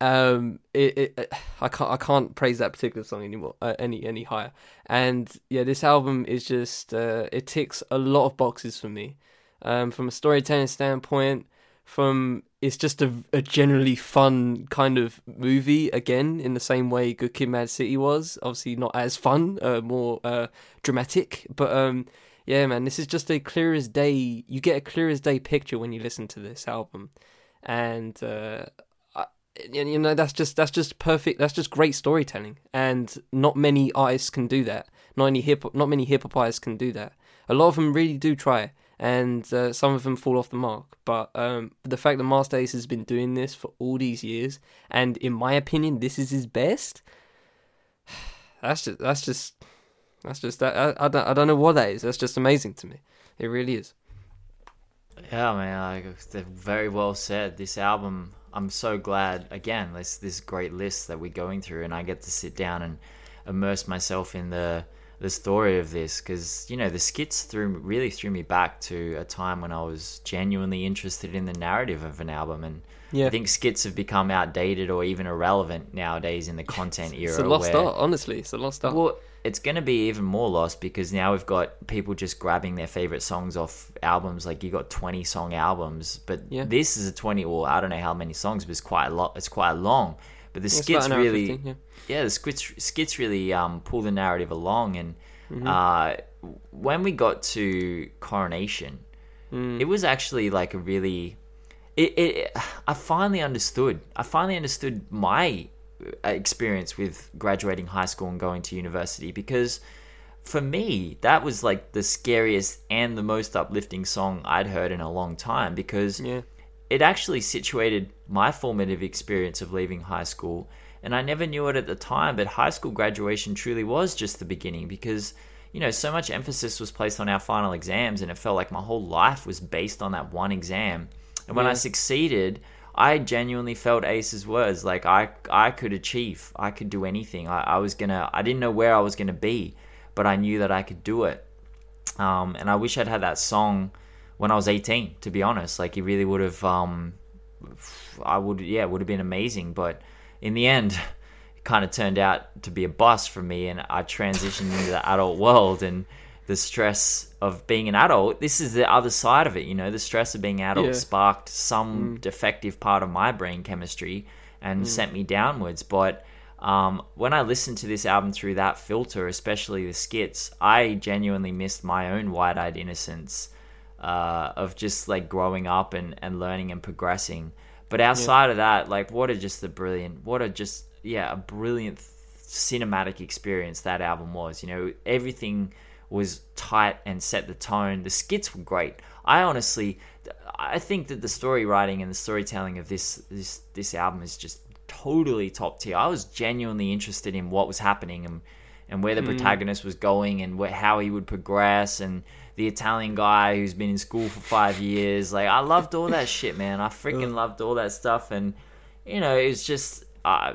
Um, it, it I can't I can't praise that particular song anymore uh, any any higher. And yeah, this album is just uh, it ticks a lot of boxes for me. Um, from a storytelling standpoint, from it's just a, a generally fun kind of movie again in the same way Good Kid, Mad City was. Obviously not as fun, uh, more uh, dramatic, but um, yeah, man, this is just a clear as day. You get a clear as day picture when you listen to this album, and uh, you know that's just that's just perfect. That's just great storytelling, and not many artists can do that. Not any hip, not many hip hop artists can do that. A lot of them really do try, and uh, some of them fall off the mark. But um, the fact that Masta Ace has been doing this for all these years, and in my opinion, this is his best. That's just that's just that's just that I, I don't I don't know what that is. That's just amazing to me. It really is. Yeah, man, they're very well said. This album, I'm so glad. Again, this this great list that we're going through, and I get to sit down and immerse myself in the the story of this because you know the skits threw really threw me back to a time when I was genuinely interested in the narrative of an album, and Yeah. I think skits have become outdated or even irrelevant nowadays in the content era. It's a lost where, art, honestly. It's a lost art. well, it's going to be even more lost because now we've got people just grabbing their favorite songs off albums. Like you got twenty song albums, but Yeah. this is a twenty. Well, I don't know how many songs, but it's quite a lot. It's quite long. But the It's skits about an hour really, 15, yeah. yeah, the skits skits really um, pull the narrative along. And Mm-hmm. uh, when we got to Coronation, Mm. it was actually like a really. It, it, I finally understood. I finally understood my Uh, experience with graduating high school and going to university because for me that was like the scariest and the most uplifting song I'd heard in a long time because Yeah. it actually situated my formative experience of leaving high school. And I never knew it at the time, but high school graduation truly was just the beginning because, you know, so much emphasis was placed on our final exams, and it felt like my whole life was based on that one exam. And when I succeeded, I genuinely felt Ace's words like I, I could achieve, I could do anything. I, I was gonna, I didn't know where I was gonna be, but I knew that I could do it. Um, and I wish I'd had that song when I was 18, to be honest. Like, it really would have, um, I would, yeah, would have been amazing. But in the end, it kind of turned out to be a bust for me, and I transitioned into the adult world and the stress of being an adult. This is the other side of it, you know, the stress of being adult Yeah. sparked some defective part of my brain chemistry and sent me downwards. But um, when I listened to this album through that filter, especially the skits, I genuinely missed my own wide eyed innocence uh, of just like growing up and, and learning and progressing. But outside of that, like, what a just the brilliant, what a just, yeah, a brilliant cinematic experience that album was. You know, everything was tight and set the tone. The skits were great. I honestly, I think that the story writing and the storytelling of this this this album is just totally top tier. I was genuinely interested in what was happening and and where the protagonist was going and where, how he would progress and the Italian guy who's been in school for five years. Like I loved all that shit, man. I freaking loved all that stuff, and you know, it's just uh,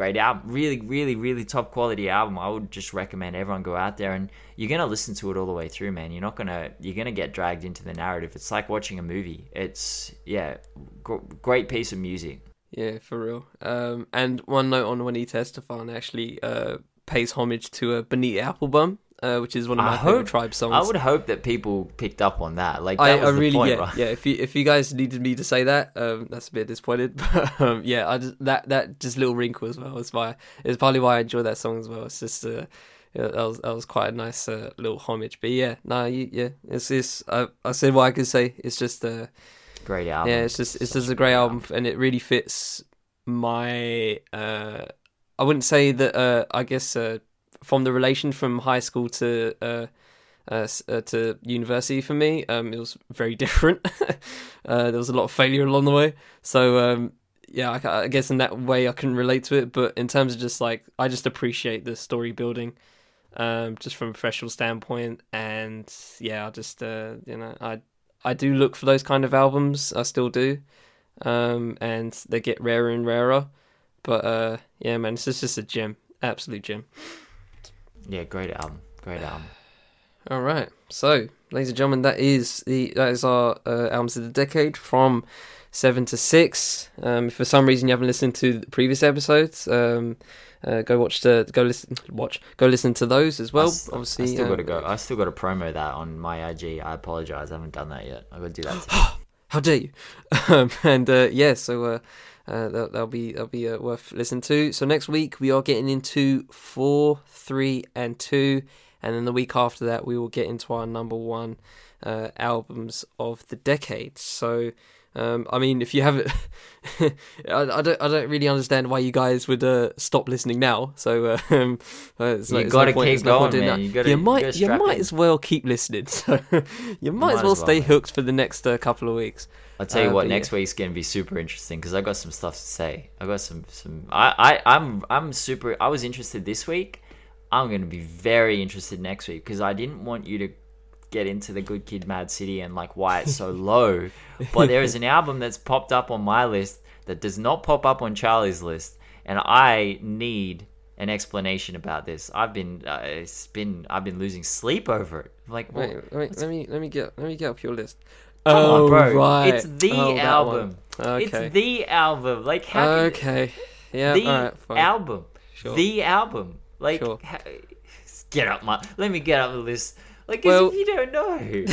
great album. Really, really, really top quality album. I would just recommend everyone go out there and you're gonna listen to it all the way through, man. You're not gonna you're gonna get dragged into the narrative. It's like watching a movie. It's yeah, gr- great piece of music. Yeah, for real. Um, and one note on Juanita Estefan actually uh, pays homage to a Bonita Applebum, uh, which is one of I my favorite hope- tribe songs. I would hope that people picked up on that. Like I, that was I the really point, yeah right? yeah. If you if you guys needed me to say that, um, that's a bit disappointed. But um, yeah, I just, that that just little wrinkle as well. It's why it's partly why I enjoy that song as well. It's just uh, yeah, that was that was quite a nice uh, little homage. But yeah, no, you, yeah, it's this. I I said what I could say. It's just a Great album. yeah, it's just it's Such just a great album, and it really fits my. Uh, I wouldn't say that. Uh, I guess uh, from the relation from high school to uh, uh, uh, to university for me, um, it was very different. uh, there was a lot of failure along the way, so um, yeah, I, I guess in that way I can relate to it. But in terms of just like, I just appreciate the story building. Um, just from a professional standpoint, and yeah, I just uh, you know, I I do look for those kind of albums. I still do, um, and they get rarer and rarer. But uh, yeah, man, this is just a gem, absolute gem. Yeah, great album. Great album. All right, so ladies and gentlemen, that is the that is our uh, albums of the decade from seven to six. Um, if for some reason you haven't listened to the previous episodes, um, uh, go watch the go listen watch go listen to those as well. I Obviously, I still uh, got to go. I still got to promo that on my IG. I apologize. I haven't done that yet. I got to do that. How dare you? Um, and uh, yeah, so uh, that, that'll be that'll be uh, worth listening to. So next week we are getting into four, three, and two, and then the week after that we will get into our number one uh, albums of the decade. So. Um, I mean, if you haven't, I, I don't, I don't really understand why you guys would uh, stop listening now. So uh, um, uh, You it's gotta no keep no going, man. You gotta- you you might, gotta you might in. as well keep listening. So you might, might as as well well, stay man. hooked for the next uh, couple of weeks. I'll tell you Uh, what. Next yeah. week's gonna be super interesting because I got some stuff to say. I got some some. I I I'm I'm super. I was interested this week. I'm gonna be very interested next week because I didn't want you to get into the Good Kid, Mad City and like why it's so low. But there is an album that's popped up on my list that does not pop up on Charlie's list, and I need an explanation about this. I've been uh, it's been I've been losing sleep over it. Like what? Wait, wait, let me let me get let me get up your list. Come oh, on, bro. right. It's the Oh, album. Okay. It's the album. Like how can- okay. Yeah. the right. Album. Sure. The album. Like Sure. ha- get up my let me get up the list. Like Well- if you don't know.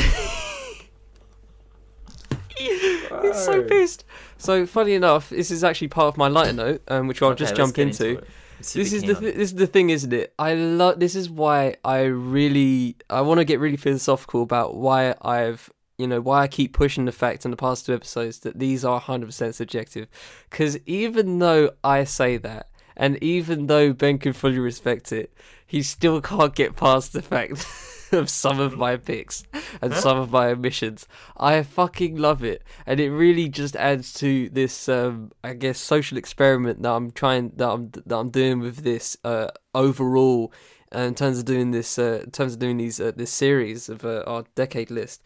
He's so pissed. So funny enough, this is actually part of my lighter note, um, which I'll Okay, just jump into. super this is the th- this is the thing, isn't it? I love. This is why I really I want to get really philosophical about why I've you know why I keep pushing the fact in the past two episodes that these are 100% subjective. Because even though I say that, and even though Ben can fully respect it, he still can't get past the fact. of some of my picks and some of my omissions. I fucking love it, and it really just adds to this, um, I guess, social experiment that I'm trying that I'm that I'm doing with this uh, overall. Uh, in terms of doing this, uh, in terms of doing these uh, this series of uh, our decade list,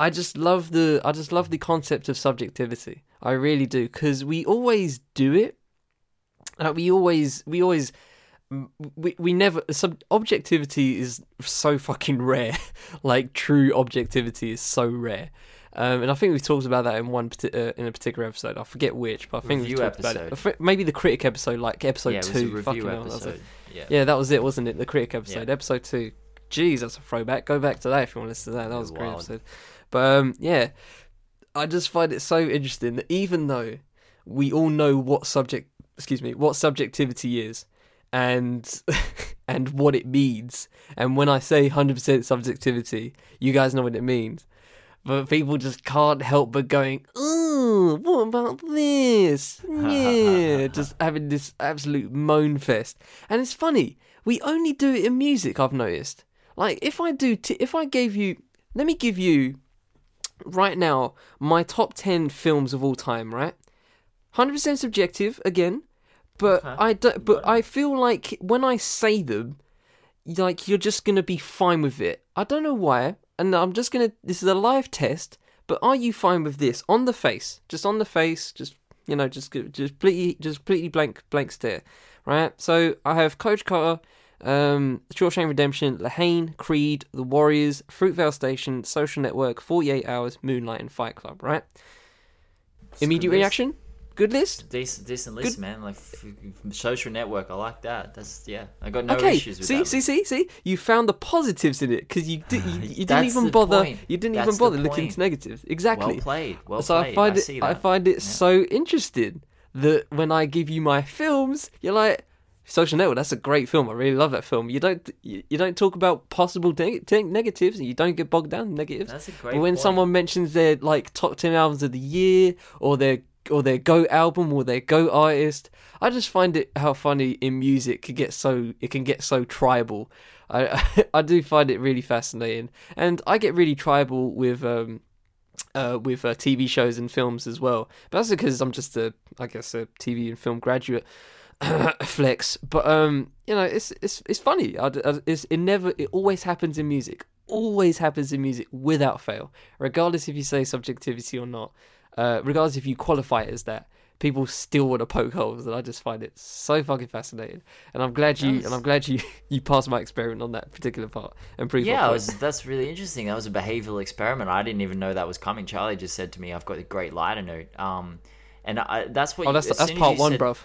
I just love the I just love the concept of subjectivity. I really do because we always do it. Like we always we always we we never sub objectivity is so fucking rare. like true objectivity is so rare. Um, and I think we've talked about that in one uh, in a particular episode. I forget which, but I think Review we've talked about it. episode. I thi- Maybe the critic episode, like episode yeah, it was two. a Fucking review hell, it. episode. Yeah. Yeah, that was it, wasn't it? The critic episode, Yeah. episode two. Jeez, that's a throwback. Go back to that if you want to listen to that. That It was a great wild. episode. But um, yeah, I just find it so interesting that even though we all know what subject, excuse me, what subjectivity is, and and what it means, and when I say hundred percent subjectivity, you guys know what it means. But people just can't help but going, "Oh, what about this?" Yeah, just having this absolute moan fest. And it's funny, we only do it in music. I've noticed. Like if I do, t- if I gave you, let me give you right now my top 10 films of all time right 100% subjective again but Okay. i don't but i feel like when i say them like you're just gonna be fine with it i don't know why and I'm just gonna. This is a live test, but are you fine with this on the face? Just on the face, just you know, just just completely, just completely blank, blank stare, right? So I have Coach Carter, um, Shawshank Redemption, La Haine, Creed, The Warriors, Fruitvale Station, Social Network, 48 Hours, Moonlight, and Fight Club, right? It's Immediate good reaction? Good list? Decent, decent list, Good. man. Like social network, I like that. That's yeah. I got no okay, issues with see, that. see, see, see. You found the positives in it because you, did, you, you didn't even bother. point. You didn't That's even bother looking into negatives. Exactly. Well played. Well so played. I find I it. see I find it Yeah. so interesting that when I give you my films, you're like, Social Network. That's a great film. I really love that film. You don't. You, you don't talk about possible neg- negatives, and you don't get bogged down in negatives. That's a great. But when point. someone mentions their like top ten albums of the year, or their or their go album, or their go artist, I just find it how funny in music can get so it can get so tribal. I I do find it really fascinating, and I get really tribal with um uh with uh, TV shows and films as well. But that's because I'm just a I guess a TV and film graduate. flex but um you know it's it's it's funny I, I- it's it never it always happens in music always happens in music without fail regardless if you say subjectivity or not uh regardless if you qualify it as that people still want to poke holes and i just find it so fucking fascinating and i'm glad you Nice. and i'm glad you you passed my experiment on that particular part and proved Yeah, was, that's really interesting. That was a behavioral experiment. I didn't even know that was coming. Charlie just said to me, "I've got a great lighter note." Um, and I, that's what. oh you, that's that's part one said- bruv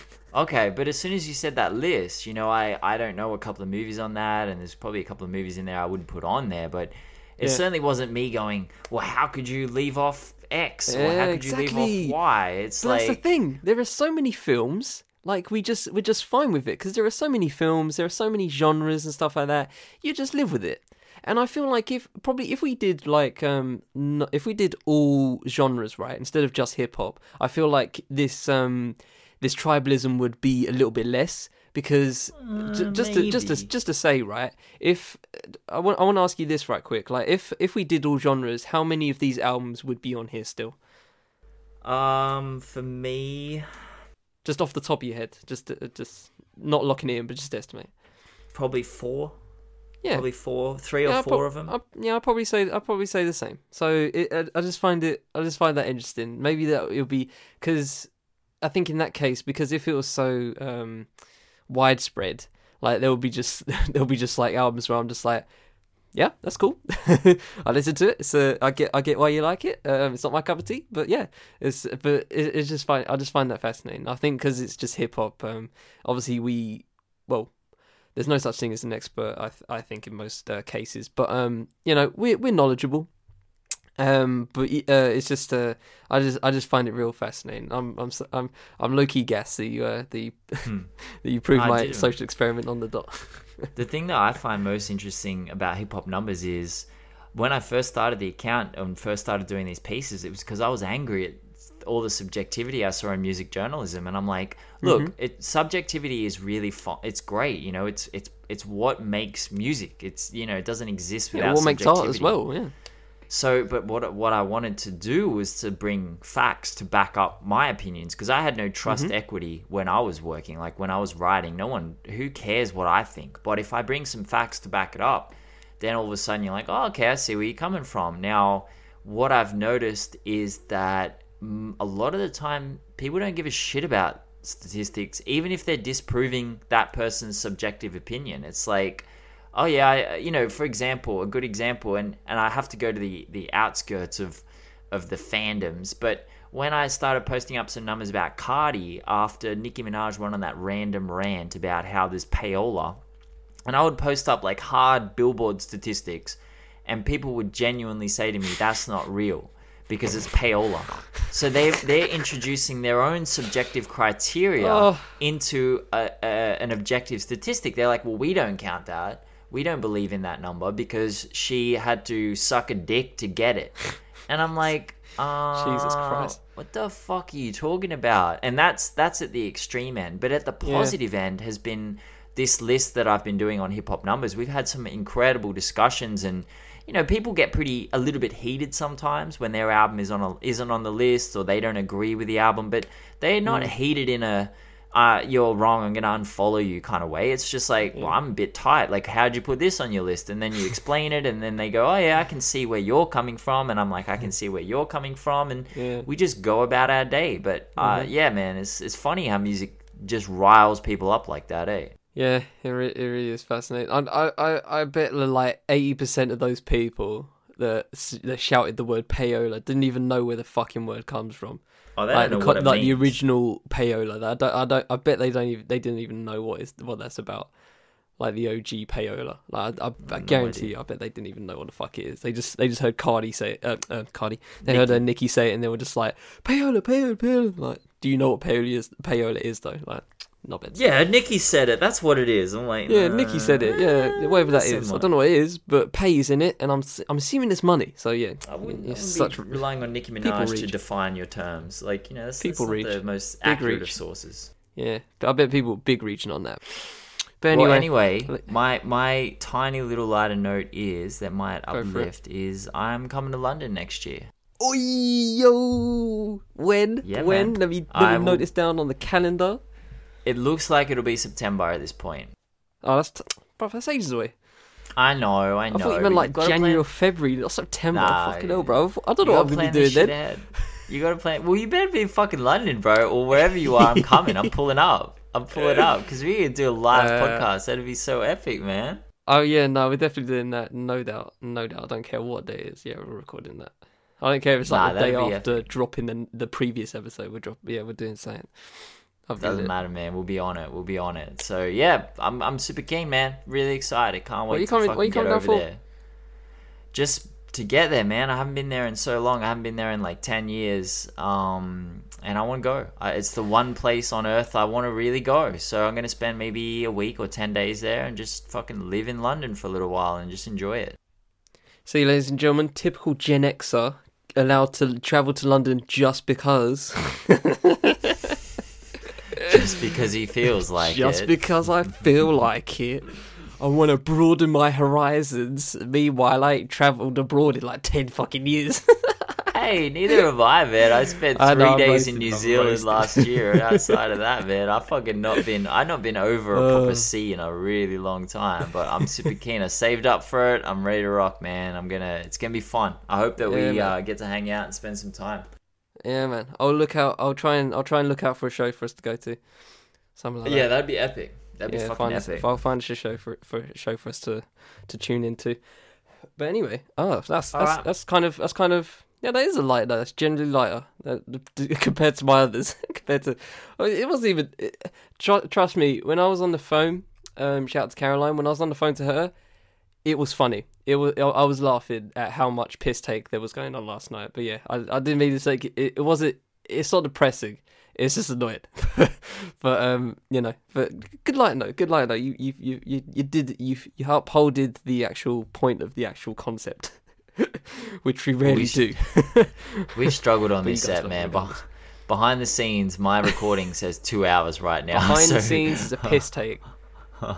Okay, but as soon as you said that list, you know, I, I don't know a couple of movies on that, and there's probably a couple of movies in there I wouldn't put on there, but it Yeah. certainly wasn't me going, well, how could you leave off X or Yeah, how could you leave off Y? It's But like that's the thing. There are so many films. Like we just we're just fine with it because there are so many films. There are so many genres and stuff like that. You just live with it. And I feel like if probably if we did like um if we did all genres right instead of just hip hop, I feel like this um this tribalism would be a little bit less because j- just to, just to just to say right if I want I want to ask you this right quick like if if we did all genres how many of these albums would be on here still um for me just off the top of your head, just uh, just not locking it in, but just estimate. probably four. Yeah, Probably four, three or I'll four prob- of them. I'll- yeah, I'll probably say I'll probably say the same. So it, I, I just find it I just find that interesting. Maybe that it'll be because I think in that case because if it was so um, widespread, like there would be just there'll be just like albums where I'm just like. Yeah, that's cool. I listen to it. So I get, I get why you like it. Um, it's not my cup of tea, but yeah, it's, but it, it's just fine. I just find that fascinating. I think because it's just hip hop. Um, obviously we, well, there's no such thing as an expert. I, th- I think in most uh, cases, but um, you know, we're we're knowledgeable. Um, but uh, it's just uh, I just I just find it real fascinating. I'm I'm s- I'm I'm low key gassed that you uh, the you, Hmm. that you proved I my didn't. social experiment on the dot. The thing that I find most interesting about hip hop numbers is when I first started the account and first started doing these pieces, it was because I was angry at all the subjectivity I saw in music journalism, and I'm like, look, Mm-hmm. it subjectivity is really fun. It's great, you know. It's it's it's what makes music. It's you know, it doesn't exist without Yeah, what makes art as well? Yeah. So, but what what I wanted to do was to bring facts to back up my opinions because I had no trust equity when I was working. Like when I was writing, no one who cares what I think. But if I bring some facts to back it up, then all of a sudden you're like, oh, okay, I see where you're coming from. Now, what I've noticed is that mm, a lot of the time people don't give a shit about statistics, even if they're disproving that person's subjective opinion. It's like oh yeah I, you know for example a good example and and i have to go to the the outskirts of of the fandoms but when i started posting up some numbers about cardi after nicki minaj went on that random rant about how there's payola and i would post up like hard billboard statistics and people would genuinely say to me that's not real because it's payola. So they they're introducing their own subjective criteria Oh. into a, a, an objective statistic. They're like well we don't count that we don't believe in that number because she had to suck a dick to get it. And I'm like, uh, Jesus Christ. what the fuck are you talking about? And that's that's at the extreme end. But at the Yeah. positive end has been this list that I've been doing on hip hop numbers. We've had some incredible discussions and you know, people get pretty a little bit heated sometimes when their album is on a, isn't on the list or they don't agree with the album, but they're not Mm. heated in a uh, you're wrong, I'm gonna unfollow you kind of way. It's just like, well, I'm a bit tight. Like, how'd you put this on your list? And then you explain it, and then they go, oh yeah, I can see where you're coming from, and I'm like, I can see where you're coming from, and Yeah. we just go about our day. But uh, Mm-hmm. yeah, man, it's it's funny how music just riles people up like that, eh? Yeah, it, re- it really is fascinating. I, I, I, bet like eighty percent of those people that that shouted the word payola didn't even know where the fucking word comes from. Oh, they like the, like the original payola. That I don't, I don't. I bet they don't even. They didn't even know what is what that's about. Like the OG payola. Like I, I, I guarantee you, I bet they didn't even know what the fuck it is. They just they just heard Cardi say it. Uh, uh, Cardi. They heard uh, Nicki say it, and they were just like payola, payola, payola. Like, do you know what payola is? Payola is though. Like, not. Yeah, Nicki said it. That's what it is. I'm like, Yeah, nah. Nicki said it. Yeah, whatever that is. I don't know what it is, but pay is in it, and I'm s- I'm assuming it's money. So yeah, I wouldn't, I wouldn't such be relying on Nicki Minaj to define your terms. Like, you know, that's, People that's not reach. the most Big accurate of sources. yeah. But I bet people big reaching on that. But Well, anyway, anyway, my my tiny little lighter note is that my uplift is I'm coming to London next year. Oi, yo, when Yeah, when man. let me let I me note this down on the calendar. It looks like it'll be September at this point. Oh, that's t- bro, that's ages away. I know, I know. I thought you meant like January plan- or February, not September. Nah, fucking hell, bro. I don't know what I'm gonna be doing then. ahead. You gotta plan. Well, you better be in fucking London, bro, or wherever you are. I'm coming. I'm pulling up. I'm pulling up because we could do a live Uh, podcast. That'd be so epic, man. Oh yeah, no, we're definitely doing that. No doubt, no doubt. I don't care what day it is. Yeah, we're recording that. I don't care if it's like Nah, the day after dropping the the previous episode. We're drop. Yeah, we're doing something. I've Doesn't it. matter, man. We'll be on it. We'll be on it. So yeah, I'm I'm super keen, man. Really excited. Can't wait you to coming- fucking what you get coming down over for? there. Just to get there, man. I haven't been there in so long. I haven't been there in like ten years. Um, and I want to go. I, it's the one place on earth I want to really go. So I'm gonna spend maybe a week or ten days there and just fucking live in London for a little while and just enjoy it. So, ladies and gentlemen, typical Gen Xer allowed to travel to London just because. Just because he feels like it. just it. because I feel like it. I want to broaden my horizons. Meanwhile, I ain't travelled abroad in like ten fucking years. Hey, neither have I, man. I spent I three I'm days in New Zealand last year, and outside of that, man, I fucking not been. I've not been over a Uh. proper sea in a really long time. But I'm super keen. I saved up for it. I'm ready to rock, man. I'm gonna. It's gonna be fun. I hope that Yeah, we uh, get to hang out and spend some time. Yeah, man. I'll look out. I'll try and I'll try and look out for a show for us to go to. Something like that. Yeah, that'd be epic. That'd be yeah, fucking find epic. I'll find us a show for for a show for us to to tune into. But anyway, oh, that's that's Alright. that's kind of that's kind of yeah, that is a light. That's generally lighter uh, compared to my others. compared to, it wasn't even. It, tr- trust me, when I was on the phone, um, shout out to Caroline. When I was on the phone to her, it was funny. It was I was laughing at how much piss take there was going on last night. But yeah, I, I didn't mean to say it, it wasn't. It's not depressing. It's just annoying. but um, you know, but good light note. Good light note. You you you you, you did you you upholded the actual point of the actual concept, which we rarely We do. We've struggled on this set, man. Beh- behind the scenes, my recording says two hours right now. Behind the scenes is a piss take.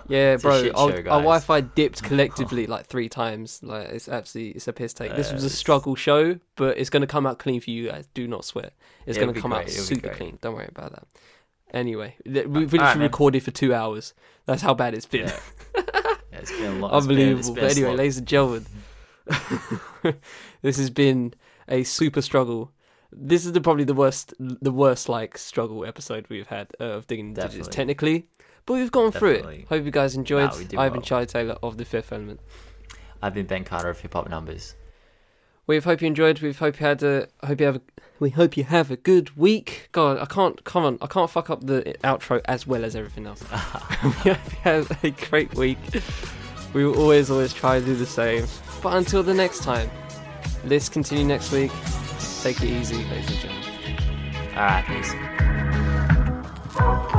Yeah, It's bro. Our, show, our guys. Wi-Fi dipped collectively like three times. Like it's absolutely it's a piss take. This was a Uh, struggle show, but it's gonna come out clean for you guys. Do not sweat. It's gonna come out it'll super clean. Don't worry about that. Anyway, th- we've literally Alright, man. recorded for two hours. That's how bad it's been. Yeah. Yeah, it's been a lot. it's been- Unbelievable. it's been but anyway, ladies and gentlemen, this has been a super struggle. This is the, probably the worst, the worst like struggle episode we've had uh, of digging into digits technically, but we've gone through Definitely. it. Hope you guys enjoyed. Nah, I've been well. Charlie Taylor of the Fifth Element. I've been Ben Carter of Hip Hop Numbers. We hope you enjoyed. We hope you had a. Hope you have. A, we hope you have a good week. God, I can't. Come on, I can't fuck up the outro as well as everything else. we hope you have a great week. We will always, always try to do the same. But until the next time, let's continue next week. Take it easy, ladies and gentlemen. All right, peace.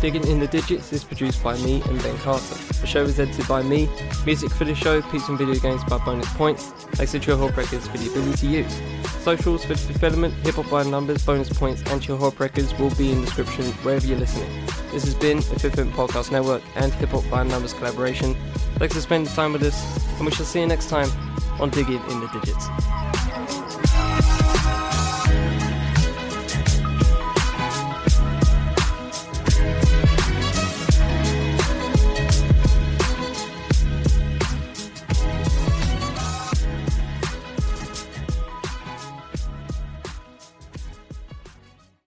Digging in the Digits is produced by me and Ben Carter. The show is edited by me. Music for the show, Peeps and Video Games by Bonus Points. Thanks to Chillhop Records for the ability to use. Socials for the development, Hip Hop by Numbers, Bonus Points, and Chillhop Records will be in the description wherever you're listening. This has been a Fifth Element Podcast Network and Hip Hop by Numbers collaboration. Thanks for spending time with us, and we shall see you next time on Digging in the Digits.